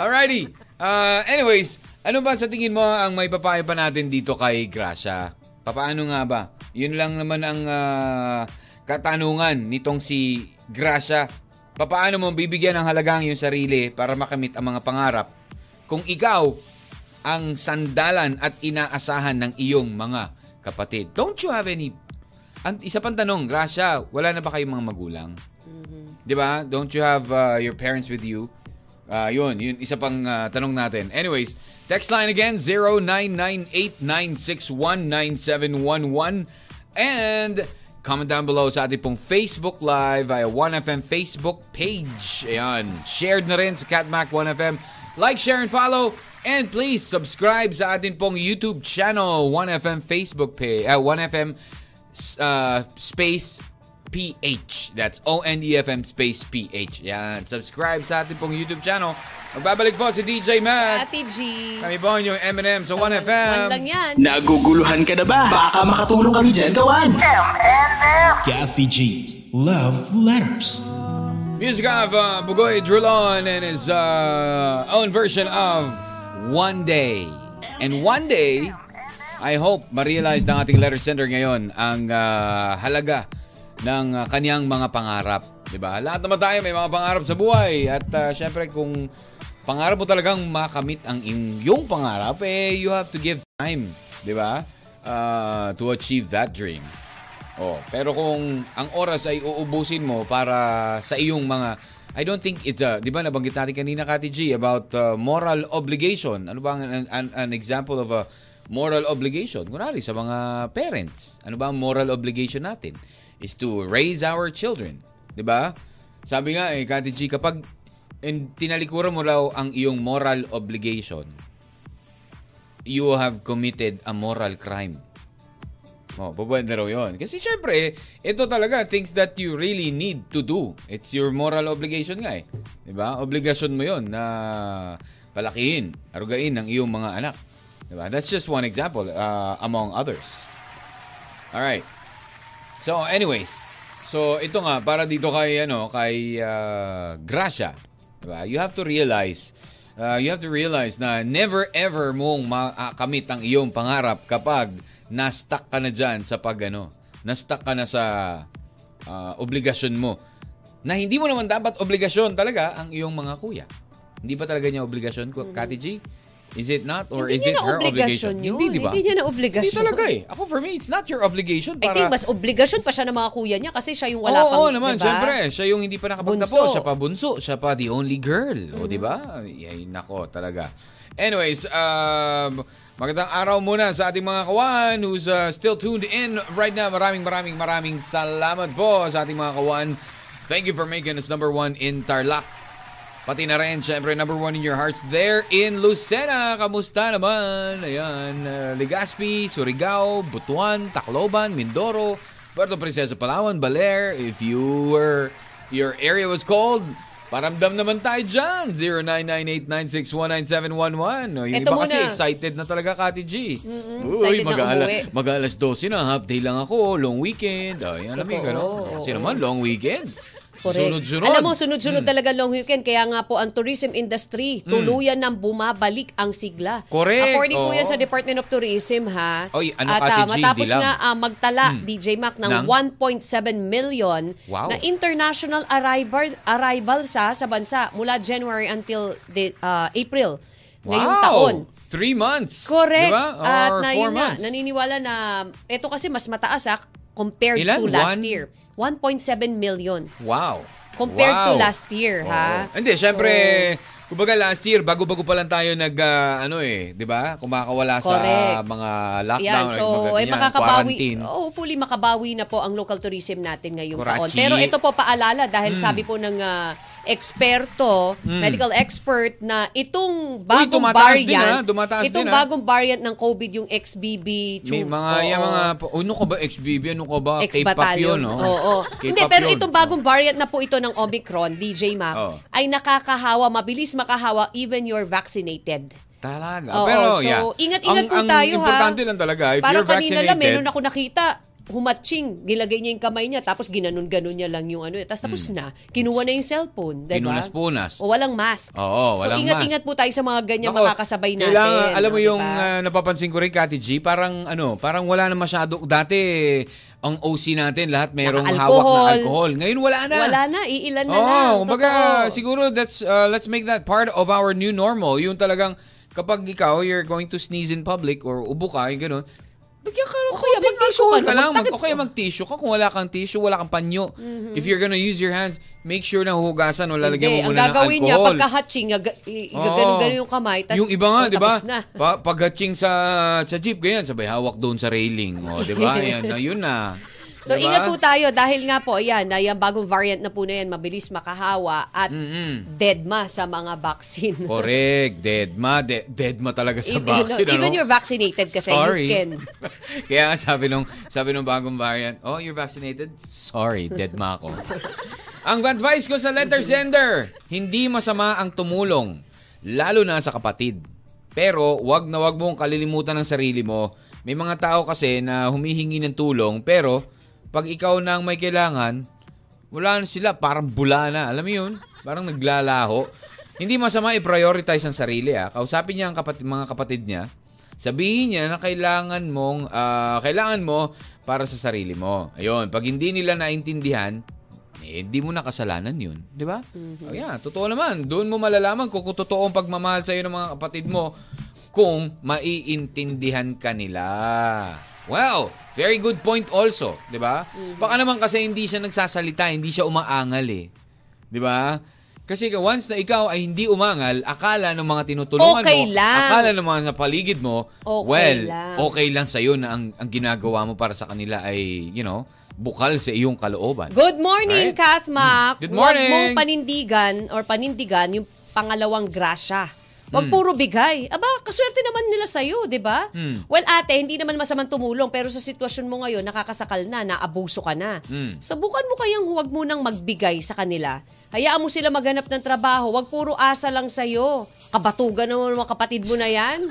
Alrighty. Uh, anyways, ano ba sa tingin mo ang may papayo pa natin dito kay Gracia? Papaano nga ba? Yun lang naman ang ah, katanungan nitong si Gracia. Papaano mo bibigyan ng halagang yung sarili para makamit ang mga pangarap kung ikaw ang sandalan at inaasahan ng iyong mga kapatid? Don't you have any... Ang isa pang tanong, Gracia, wala na ba kayong mga magulang? Di ba? Don't you have uh, your parents with you? Ah, yun, yun isa pang uh, tanong natin. Anyways, text line again 0998-961-9711 and comment down below sa ating pong Facebook Live via 1FM Facebook page. Ayan, shared na rin sa Catmac 1FM. Like, share, and follow. And please subscribe sa ating pong YouTube channel, 1FM Facebook page, uh, 1FM uh, space PH. That's O-N-E-F-M space PH. Yan. Subscribe sa ating pong YouTube channel. Magbabalik po si DJ Matt. Ate G. Kami po yung M&M sa 1FM. One lang yan. Naguguluhan ka na ba? Baka makatulong kami dyan gawan. Kathy G's Love Letters. Music of uh, Bugoy Drulon and his uh, own version of One Day. And one day, I hope ma-realize ng ating letter sender ngayon ang uh, halaga ng uh, kanyang mga pangarap. 'Di ba? Lahat naman tayo may mga pangarap sa buhay. At uh, syempre kung pangarap mo talagang makamit ang iyong pangarap, eh, you have to give time. 'di ba? Uh, to achieve that dream. Oh, pero kung ang oras ay uubusin mo para sa iyong mga I don't think it's a, 'di ba nabanggit natin kanina Kati G about uh, moral obligation. Ano ba ang an, an example of a moral obligation? Kunwari sa mga parents. Ano ba ang moral obligation natin? Is to raise our children, ba? Sabi nga eh Kati G kapag in, tinalikuran mo raw ang iyong moral obligation, you have committed a moral crime. Oh, pwede raw yun. Kasi syempre, ito talaga, things that you really need to do. It's your moral obligation nga eh. Diba? Obligasyon mo yon na palakihin, arugain ng iyong mga anak. Diba? That's just one example uh, among others. Alright. So, anyways. So, ito nga, para dito kay, ano, kay uh, Gracia. Diba? You have to realize uh, you have to realize na never ever mong makamit ang iyong pangarap kapag na-stuck ka na dyan sa pag ano, na-stuck ka na sa uh, obligasyon mo. Na hindi mo naman dapat obligasyon talaga ang iyong mga kuya. Hindi ba talaga niya obligasyon, mm Kati G? Is it not? Or Hindi is it her obligation? yun. Hindi, di ba? Hindi niya na obligasyon. Hindi talaga eh. Ako for me, it's not your obligation I para... think mas obligasyon pa siya ng mga kuya niya kasi siya yung wala Oo, pang, oo naman, diba? syempre. Siya yung hindi pa nakapagtapos. Siya pa bunso. Siya pa the only girl. O, di ba? Ay, nako, talaga. Anyways, um, magandang araw muna sa ating mga kawan who's uh, still tuned in right now. Maraming maraming maraming salamat po sa ating mga kawan. Thank you for making us number one in Tarlac. Pati na rin, syempre, number one in your hearts there in Lucena. Kamusta naman? Ayan, uh, Legazpi, Surigao, Butuan, Tacloban, Mindoro, Puerto Princesa, Palawan, Baler. If you were, your area was cold, paramdam naman tayo dyan. 0998-9619711. O, yung Eto iba kasi muna. excited na talaga, Kati G. excited na mag-aala- mag-alas 12 na, half day lang ako, long weekend. Ay, alam mo yung Totoo, gano'n. Kasi naman, long weekend. Correct. Sunod-sunod. Alam mo, sunod-sunod talaga long weekend. Kaya nga po ang tourism industry, tuluyan nang bumabalik ang sigla. Correct. According po Oo. yan sa Department of Tourism, ha? Oy, ano At ah, TG, matapos nga ah, magtala, DJ Mac, ng, Ng? 1.7 million Wow. na international arrival, arrival sa, sa bansa mula January until the, ah, April ngayong Wow! taon. Three months. Correct. Diba? At Or na, four yun nga, months. naniniwala na ito kasi mas mataas ah, compared Ilan? to last One? year. 1.7 million. Wow. Compared to Wow. last year, ha? Oo. Hindi, So- syempre, kumbaga last year, bago-bago pa lang tayo nag, ah, ano eh, di ba? Kumakawala sa Correct. mga lockdown. Yan, so ay ganyan, makakabawi. quarantine. Oh, hopefully makabawi na po ang local tourism natin ngayong taon. Kurachi. Pero ito po paalala dahil Hmm. sabi po ng ah, eksperto, medical expert na itong bagong tumataas din, variant, ah. Dumataas itong din, ah. bagong variant ng COVID yung XBB May mga, oo. yan mga, oh, ano ka ba, XBB, ano ka ba? K-pop yun, no? Oo. (laughs) K-pop Hindi, pero itong bagong variant na po ito ng Omicron, DJ Mac, Oo. ay nakakahawa, mabilis makahawa even you're vaccinated. Talaga. Oo, pero, so, yeah. ingat-ingat ang, po ang tayo, ha? importante lang talaga, if Parang you're kanina vaccinated, lang, meron ako nakita, humatching, gilagay niya yung kamay niya, tapos ginanon-ganon niya lang yung ano, tapos tapos na, kinuha na yung cellphone, diba? Kinunas-punas. O walang mask. Oo, so, walang ingat-ingat po tayo sa mga ganyan Nako, makakasabay natin. Kailangan, alam mo o, yung diba? ah, napapansin ko rin, Kati G, parang ano, parang wala na masyado. Dati, ang OC natin, lahat merong hawak na alcohol. Ngayon, wala na. Wala na, iilan na Oo, lang. kumbaga, Totoo. siguro that's, uh, let's make that part of our new normal. Yung talagang, kapag ikaw, you're going to sneeze in public or ubo ka, yung gano'n, Bigyan ka ng O kaya konting alcohol ka na, lang. Mag, magtakip o kaya mag-tissue ka. Kung wala kang tissue, wala kang panyo. Mm-hmm. If you're gonna use your hands, make sure na huhugasan o lalagyan mo ang muna ng gagawin niya, alcohol. pagka-hatching, Oo. gaganon-ganon yung kamay, tas, yung iba nga, oh, di ba? Pa, paghatching sa sa jeep, ganyan, sabay hawak doon sa railing. O, di ba? Yan, na, yun na. So Diba? ingat po tayo dahil nga po, ayan, na yung bagong variant na po na yan, mabilis makahawa at deadma sa mga vaccine. Correct. Deadma. De- deadma talaga sa even, vaccine. even ano? you're vaccinated kasi Sorry. you can. (laughs) Kaya sabi nung, sabi nung bagong variant, oh, you're vaccinated? Sorry, deadma ako. (laughs) ang advice ko sa letter sender, hindi masama ang tumulong, lalo na sa kapatid. Pero wag na wag mong kalilimutan ng sarili mo. May mga tao kasi na humihingi ng tulong, pero pag ikaw na ang may kailangan, wala na sila, parang bula na. Alam mo yun? Parang naglalaho. Hindi masama i-prioritize ang sarili. Ah. Kausapin niya ang kapatid, mga kapatid niya. Sabihin niya na kailangan mong ah, kailangan mo para sa sarili mo. Ayun, pag hindi nila naintindihan, eh, hindi mo na kasalanan yun. Di ba? Oh, yeah, totoo naman. Doon mo malalaman kung, kung totoo ang pagmamahal sa iyo ng mga kapatid mo kung maiintindihan ka nila. Well, very good point also, 'di ba? Baka naman kasi hindi siya nagsasalita, hindi siya umaangal eh. 'Di ba? Kasi once na ikaw ay hindi umangal, akala ng mga tinutulungan Okay mo, lang. akala ng mga sa paligid mo, Okay well, lang. okay lang sa na ang, ang ginagawa mo para sa kanila ay, you know, bukal sa iyong kalooban. Good morning, Right? Kath Mac. Good Huwag morning. mong panindigan or panindigan yung pangalawang grasya. Hmm. Huwag puro bigay. Aba, kaswerte naman nila sa'yo, di ba? Hmm. Well, ate, hindi naman masamang tumulong, pero sa sitwasyon mo ngayon, nakakasakal na, naabuso ka na. Hmm. Sabukan mo kayang huwag munang magbigay sa kanila. Hayaan mo sila maghanap ng trabaho. Huwag puro asa lang sa'yo. Kabatugan naman mga kapatid mo na yan.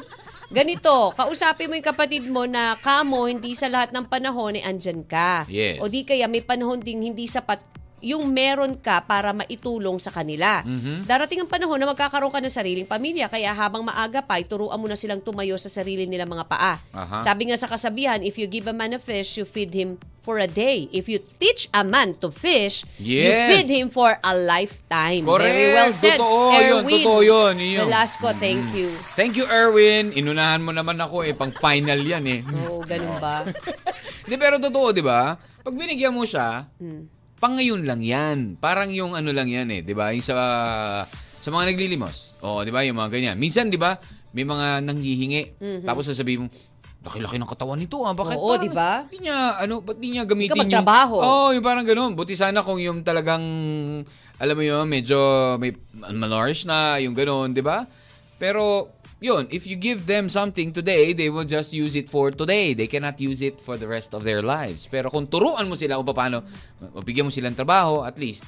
Ganito, kausapin mo yung kapatid mo na kamo, hindi sa lahat ng panahon, eh, andyan ka. Yes. O di kaya may panahon ding hindi sapat yung meron ka para maitulong sa kanila. Mm-hmm. Darating ang panahon na magkakaroon ka ng sariling pamilya, kaya habang maaga pa, ituruan mo na silang tumayo sa sarili nila mga paa. Aha. Sabi nga sa kasabihan, if you give a man a fish, you feed him for a day. If you teach a man to fish, you Yes. feed him for a lifetime. Correct. Very well said. Totoo yun, Erwin totoo yun, yun. Velasco, thank you. Thank you, Erwin. Inunahan mo naman ako eh, pang final yan eh. Oo, ganun ba? (laughs) Di pero totoo, di ba? Pag binigyan mo siya, Hmm. Pang ngayon lang yan. Parang yung ano lang yan eh, di ba? Yung sa, sa mga naglilimos. Oo, di ba? Yung mga ganyan. Minsan, di ba? May mga nanghihingi. Tapos sasabihin mo, laki-laki ng katawan nito ah. Bakit. Oo, di ba? Hindi niya, ano, ba't di niya gamitin Hindi ka magtrabaho. yung... Oo, oh, yung parang ganun. Buti sana kung yung talagang, alam mo yun, medyo may malnourished na, yung ganun, di ba? Pero, yun, if you give them something today, they will just use it for today. They cannot use it for the rest of their lives. Pero kung turuan mo sila kung paano, bigyan mo silang trabaho, at least,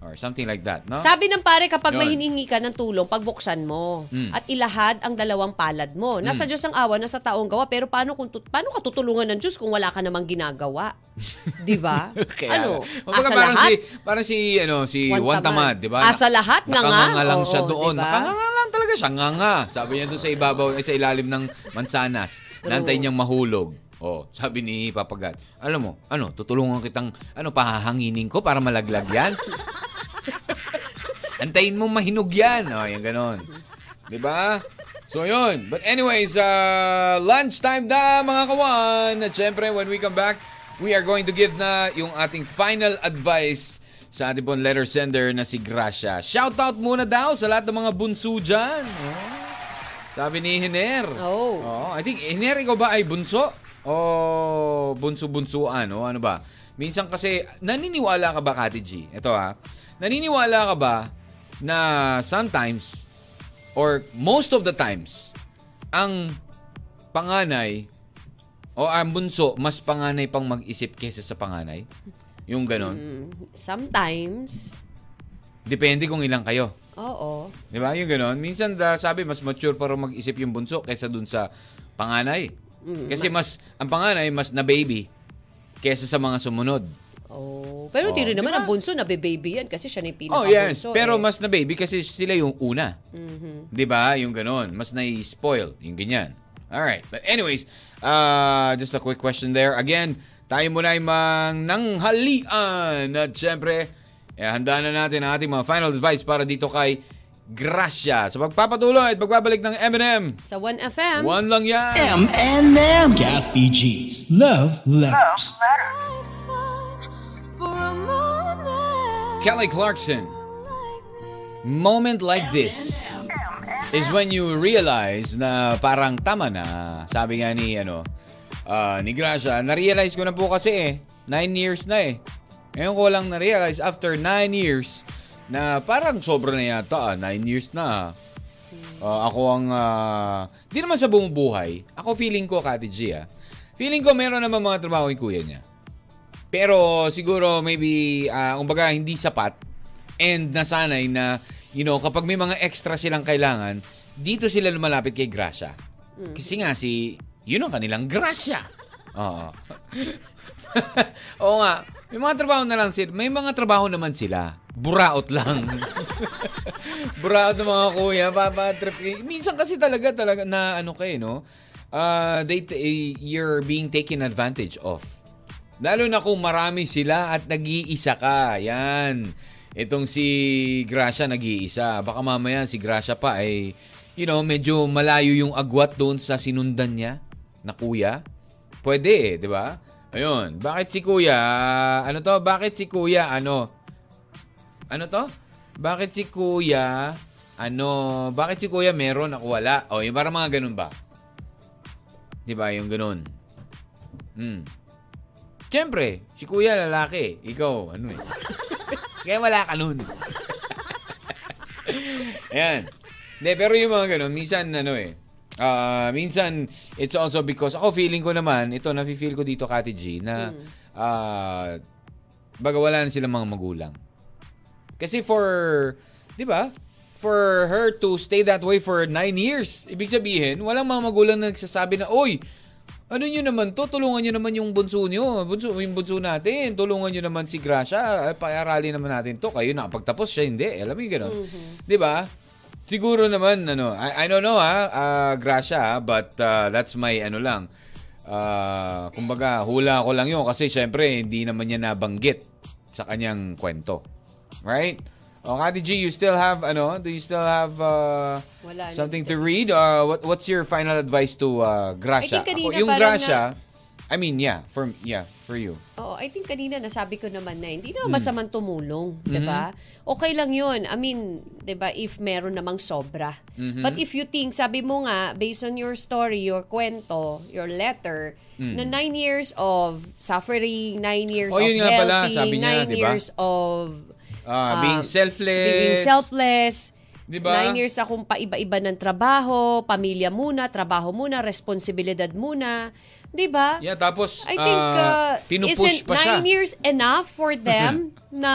Or something like that, no? Sabi ng pare, kapag may Yun. hiningi ka ng tulong, pagbuksan mo Mm. at ilahad ang dalawang palad mo. Nasa Diyos ang awa, nasa taong gawa. Pero paano, kung tut- paano ka tutulungan ng Diyos kung wala ka namang ginagawa? (laughs) Di ba? Kaya, ano? Asa parang lahat? si parang si ano si Juan Tamad. 'di ba? Asa lahat, nga nga. Lang siya Oo, doon. diba? Nakanganga lang talaga siya, nganga. Sabi niya doon sa ibabaw, eh, sa ilalim ng mansanas. Nantay niyang mahulog. Oh, sabi ni Papagat, alam mo, ano, tutulungan kitang, ano, pahahanginin ko para malaglag yan? (laughs) Antayin mo mahinog yan. Oh, yung ganon. Di ba? So, yun. But anyways, uh, lunchtime na, mga kawan. At syempre, when we come back, we are going to give na yung ating final advice sa ating pong letter sender na si Gracia. Shoutout muna daw sa lahat ng mga bunso dyan. Oh. Sabi ni Hiner. Oh. Oh, I think, Hiner, ikaw ba ay bunso? O bunso-bunsuan? O ano ba? Minsan kasi, naniniwala ka ba, Kati G? Ito ha. Naniniwala ka ba na sometimes or most of the times ang panganay o ang bunso mas panganay pang mag-isip kaysa sa panganay? Yung ganon. Sometimes, Depende kung ilang kayo. oo. Di ba? Yung ganon. Minsan da, sabi, mas mature para mag-isip yung bunso kaysa dun sa panganay. Kasi mas, ang panganay, mas na baby kaysa sa mga sumunod. Oh. Pero Oh, di rin naman diba? ang bunso na baby yan kasi siya na yung Oh, pinaka yes. Pero eh. mas na baby kasi sila yung una. Di ba? Yung ganon. Mas na-spoil. Yung ganyan. Alright. But anyways, uh, just a quick question there. Again, tayo muna ay mang nanghalian. At syempre, eh, handa na natin ang ating mga final advice para dito kay Gracia. Sa pagpapatuloy at pagbabalik ng M&M. Sa 1FM, One lang yan. M&M. Kathy G's Love Letters. For Kelly Clarkson. Moment like this is when you realize na parang tama na. Sabi nga ni ano, ah, ni Gracia, na-realize ko na po kasi eh. Nine years na eh. Ngayon ko lang na-realize after nine years na parang sobra na yata ah. Nine years na. Ah, ako ang, ah, di naman sa bumubuhay. Ako feeling ko, Kati G ah. Feeling ko meron naman mga trabaho yung kuya niya. Pero siguro maybe uh, kumbaga hindi sapat and nasanay na you know kapag may mga extra silang kailangan dito sila lumalapit kay Gracia. Kasi nga si yun ang kanilang Gracia. Oo. (laughs) Oo nga. May mga trabaho na lang sila. May mga trabaho naman sila. Buraot lang. (laughs) Buraot ng mga kuya. Papatrip. kayo. Minsan kasi talaga, talaga na ano kayo, no? Uh, they, eh, you're being taken advantage of. Lalo na kung marami sila at nag-iisa ka. Yan. Itong si Gracia nag-iisa. Baka mamaya si Gracia pa ay, you know, medyo malayo yung agwat doon sa sinundan niya na kuya. Pwede eh, di ba? Ayun. Bakit si kuya, ano to? Bakit si kuya, ano? Ano to? Bakit si kuya, ano? Bakit si kuya meron ako wala? O, yung parang mga ganun ba? Di ba? Yung ganun. Hmm. Siyempre, si kuya lalaki. Ikaw, ano eh. (laughs) Kaya wala ka nun. Ayan. Hindi, pero yung mga ganun, minsan ano eh. ah, minsan, it's also because, ako feeling ko naman, ito, nafe-feel ko dito, Kati G, na, ah, baga wala na silang mga magulang. Kasi for, di ba? For her to stay that way for nine years, ibig sabihin, walang mga magulang na nagsasabi na, Oy, ano nyo naman to? Tulungan nyo naman yung bunso nyo. Bunso, yung bunso natin. Tulungan nyo naman si Gracia. Ay, Paarali naman natin to. Kayo nakapagtapos siya, hindi. Alam mo yung gano'n. Di ba? Siguro naman, ano, I, I don't know ha, ah, Gracia, but ah, that's my, ano lang, ah, kumbaga, hula ko lang yun kasi syempre, hindi naman niya nabanggit sa kanyang kwento. Right? O, Kati G, you still have, ano, do you still have uh, Wala na. something to read? Uh, what, what's your final advice to uh, Gracia? I think kanina Ako, yung Gracia, I mean, yeah, for, yeah, for you. Oo, I think kanina nasabi ko naman na hindi Hmm. naman masamang tumulong, 'di ba? Mm-hmm. Okay lang 'yun. I mean, 'di ba, if meron namang sobra. Mm-hmm. But if you think, sabi mo nga, based on your story, your kwento, your letter, na nine years of suffering, nine years Oh, of yun nga pala, healthy, sabi niya, nine di ba? years of Ah, um, being selfless. being selfless, Di ba? Nine years akong paiba-iba ng trabaho, pamilya muna, trabaho muna, responsibilidad muna. Di ba? Yeah, tapos I think ah, uh, pinupush isn't pa siya. nine years enough for them (laughs) na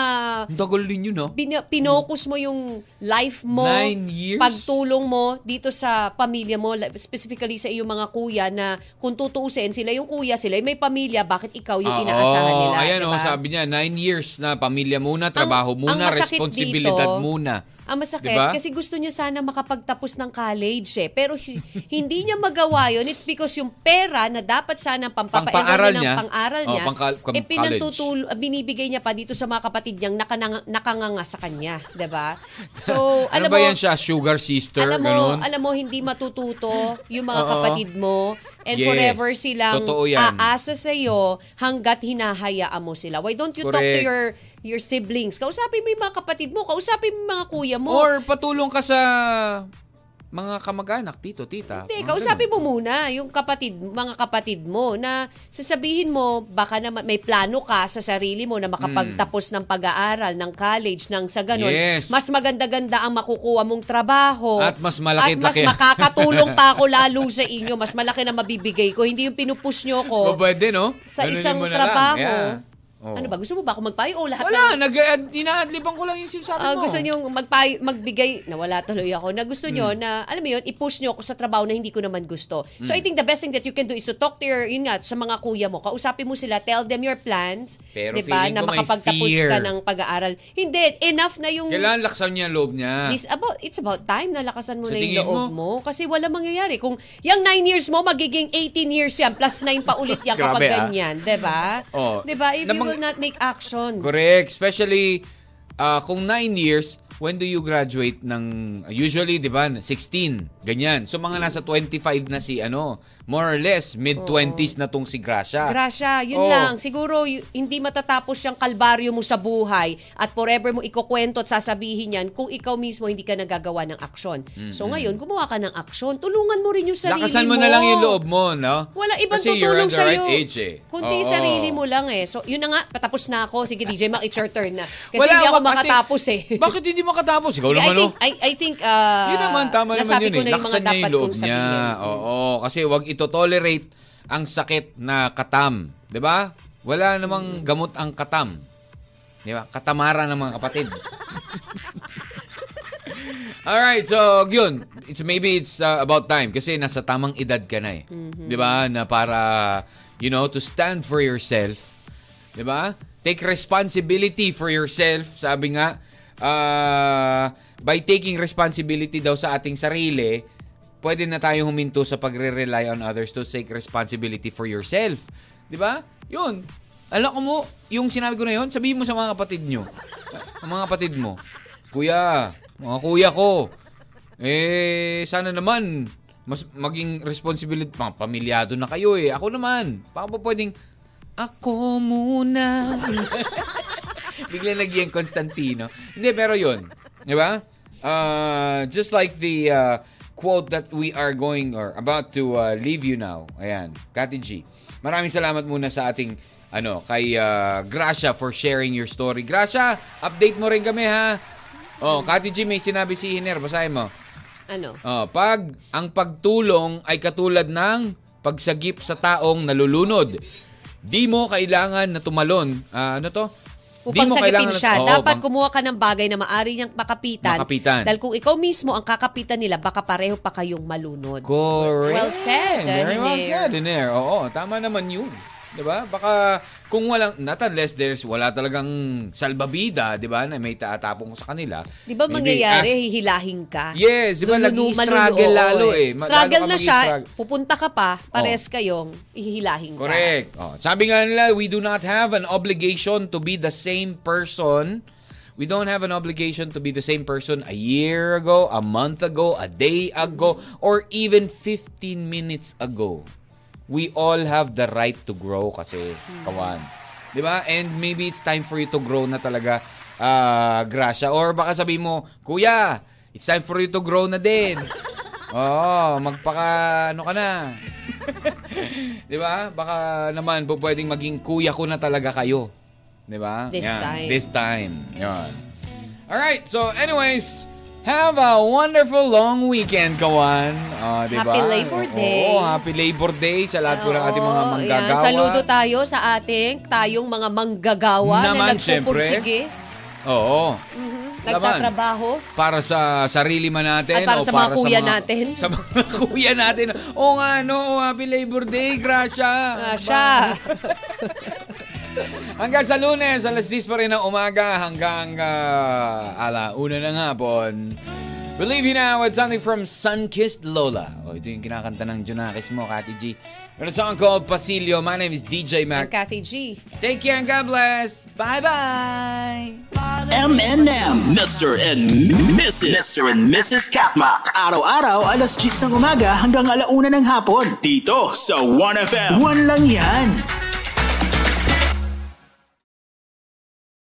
Ang tagal din yun, no? bin- pinokus mo yung life mo, Nine years? pagtulong mo dito sa pamilya mo, specifically sa iyong mga kuya na kung tutuusin, sila yung kuya, sila yung may pamilya, bakit ikaw yung Oo, inaasahan nila? Ayan, diba? oh, sabi niya, nine years na pamilya muna, trabaho ang muna, masakit responsibilidad dito, muna. Ang masakit, Diba? kasi gusto niya sana makapagtapos ng college eh. Pero hi- hindi niya magawa yun. It's because yung pera na dapat sana niya ng pang-aral Oh, niya, pang-kal- pang- eh pinantutul- binibigay niya pa dito sa mga kapatid niyang nakanang- nakanganga sa kanya. ba So, (laughs) ano alam ba mo, yan siya? Sugar sister? alam mo, ganun? alam mo, hindi matututo yung mga Oo. kapatid mo and Yes. forever silang aasa sa iyo hanggat hinahayaan mo sila. Why don't you talk to Correct. your your siblings? Kausapin mo yung mga kapatid mo, kausapin mo yung mga kuya mo. Or patulong ka sa mga kamag-anak, tito, tita. Hindi, kausapin mo muna yung kapatid, mga kapatid mo na sasabihin mo, baka naman may plano ka sa sarili mo na makapagtapos ng pag-aaral, ng college, ng sa ganun. Yes. Mas maganda-ganda ang makukuha mong trabaho. At mas malaki- At mas laki. makakatulong (laughs) pa ako lalo sa inyo. Mas malaki na mabibigay ko. Hindi yung pinupush nyo ganun. O, ko pwede, no? sa Ganunin isang na lang. trabaho. Yeah. Oh. Ano ba? Gusto mo ba ako magpayo? O lahat Wala, ng... nag inaadliban ko lang yung sinasabi Ah, mo. gusto niyo magpay magbigay nawala tuloy ako na gusto niyo Hmm. na alam mo yun i-push niyo ako sa trabaho na hindi ko naman gusto. So Hmm. I think the best thing that you can do is to talk to your yun nga sa mga kuya mo. Kausapin mo sila, tell them your plans, Pero 'di ba? feeling Na ko may makapagtapos fear. ka ng pag-aaral. Hindi enough na yung Kailangan laksan niya ang loob niya. This about it's about time na lakasan mo Sa na yung loob mo. kasi wala mangyayari kung yung 9 years mo magiging 18 years yan plus 9 pa ulit yan kapag Grabe, ah. ganyan, 'di ba? Oh. 'Di ba? If you Namang- will not make action. Correct. Especially, ah, kung 9 years, when do you graduate ng, usually, di ba, 16, ganyan. So, mga nasa 25 na si, ano, more or less, mid-20s na tong si Gracia. Gracia, yun Oo. lang. Siguro y- hindi matatapos yung kalbaryo mo sa buhay at forever mo ikukwento at sasabihin yan kung ikaw mismo hindi ka nagagawa ng aksyon. So ngayon, gumawa ka ng aksyon. Tulungan mo rin yung sarili Lakasan mo mo. na lang yung loob mo, no? Wala ibang Kasi you're tutulong at the sa'yo. right age, eh. Kundi Oo. sarili mo lang eh. So yun na nga, patapos na ako. Sige DJ Mac, it's your turn na. Kasi Wala hindi ako kasi- makatapos eh. (laughs) Bakit hindi makatapos? Ikaw Sige, I naman, think, no? I, I think, uh, Yun naman, tama naman nasabi yun ko eh. na yung mga Laksan niya dapat yung loob kong niya. sabihin. Oo, kasi wag ito tolerate ang sakit na katam. ba? Wala namang gamot ang katam. 'Di ba? Katamara ng mga kapatid. (laughs) Alright, so yun. It's maybe it's uh, about time kasi nasa tamang edad ka na eh. 'Di ba? Na para you know, to stand for yourself. 'Di ba? Take responsibility for yourself. Sabi nga, uh, by taking responsibility daw sa ating sarili, pwede na tayo huminto sa pagre-rely on others to take responsibility for yourself. 'Di ba? Yun. Alam ko mo, yung sinabi ko na yun, sabihin mo sa mga kapatid nyo. Ang mga kapatid mo, Kuya, mga kuya ko, eh, sana naman, mas maging responsibility, pang pamilyado na kayo eh. Ako naman, baka pa pwedeng, ako muna. (laughs) Bigla naging Constantino. Hindi, pero yun. Di ba? Uh, just like the uh, quote that we are going or about to uh, leave you now. Ayan, Kati G. Maraming salamat muna sa ating ano, kay uh, Gracia for sharing your story. Gracia, update mo rin kami ha. Oh, Kati G, may sinabi si Hiner. Basahin mo. Ano? Oh, pag ang pagtulong ay katulad ng pagsagip sa taong nalulunod, di mo kailangan na tumalon. Ah, ano to? Upang sagipin siya, Oo, dapat kumuha ka ng bagay na maari niyang makapitan. Makapitan. Dahil kung ikaw mismo ang kakapitan nila, baka pareho pa kayong malunod. Correct. Well said, Very well said, Hiner. Oo, tama naman yun. 'Di ba? Baka kung walang not unless there's wala talagang salbabida, 'di ba, na may taatapong sa kanila. Di ba mangyayari, ask- hihilahin ka? Yes, di ba, nag-i-struggle malulu- lalo eh. Ma- Struggle na siya, pupunta ka pa, pares kayong ihihilahin ka. Correct. Oh, sabi nga nila, we do not have an obligation to be the same person. We don't have an obligation to be the same person a year ago, a month ago, a day ago, or even 15 minutes ago. We all have the right to grow kasi, kawan. Di ba? And maybe it's time for you to grow na talaga, ah, Gracia. Or baka sabi mo, Kuya, it's time for you to grow na din. (laughs) Oo, magpaka, ano ka na. (laughs) Di ba? Baka naman po pwedeng maging kuya ko na talaga kayo. Di ba? This time. This time. Yan. Alright, so anyways, Have a wonderful long weekend, Kawan. Ah, di ba? Happy Labor Day. Oo, Happy Labor Day sa lahat po ng ating mga Oo, manggagawa. ayan. Saludo tayo sa ating, tayong mga manggagawa Naman, na nagpupursige. Oo. Mhm. Laban. Nagtatrabaho. Para sa sarili man natin. At para o sa mga kuya natin. (laughs) Sa mga kuya natin. O nga, no. Happy Labor Day, Gracia. Siya. (laughs) (laughs) Hanggang sa lunes, alas 10 pa rin ng umaga hanggang uh, ala una ng hapon. We'll leave you now with something from Sunkissed Lola. O, ito yung kinakanta ng Junakis mo, Kati G. With a song called Pasilio. My name is DJ Mac. Kathy G. Take care and God bless. Bye-bye. M&M. Mr. and Mrs. Mr. and Mrs. Katmak. Araw-araw, alas 10 ng umaga hanggang alauna ng hapon. Dito sa 1FM. One lang yan.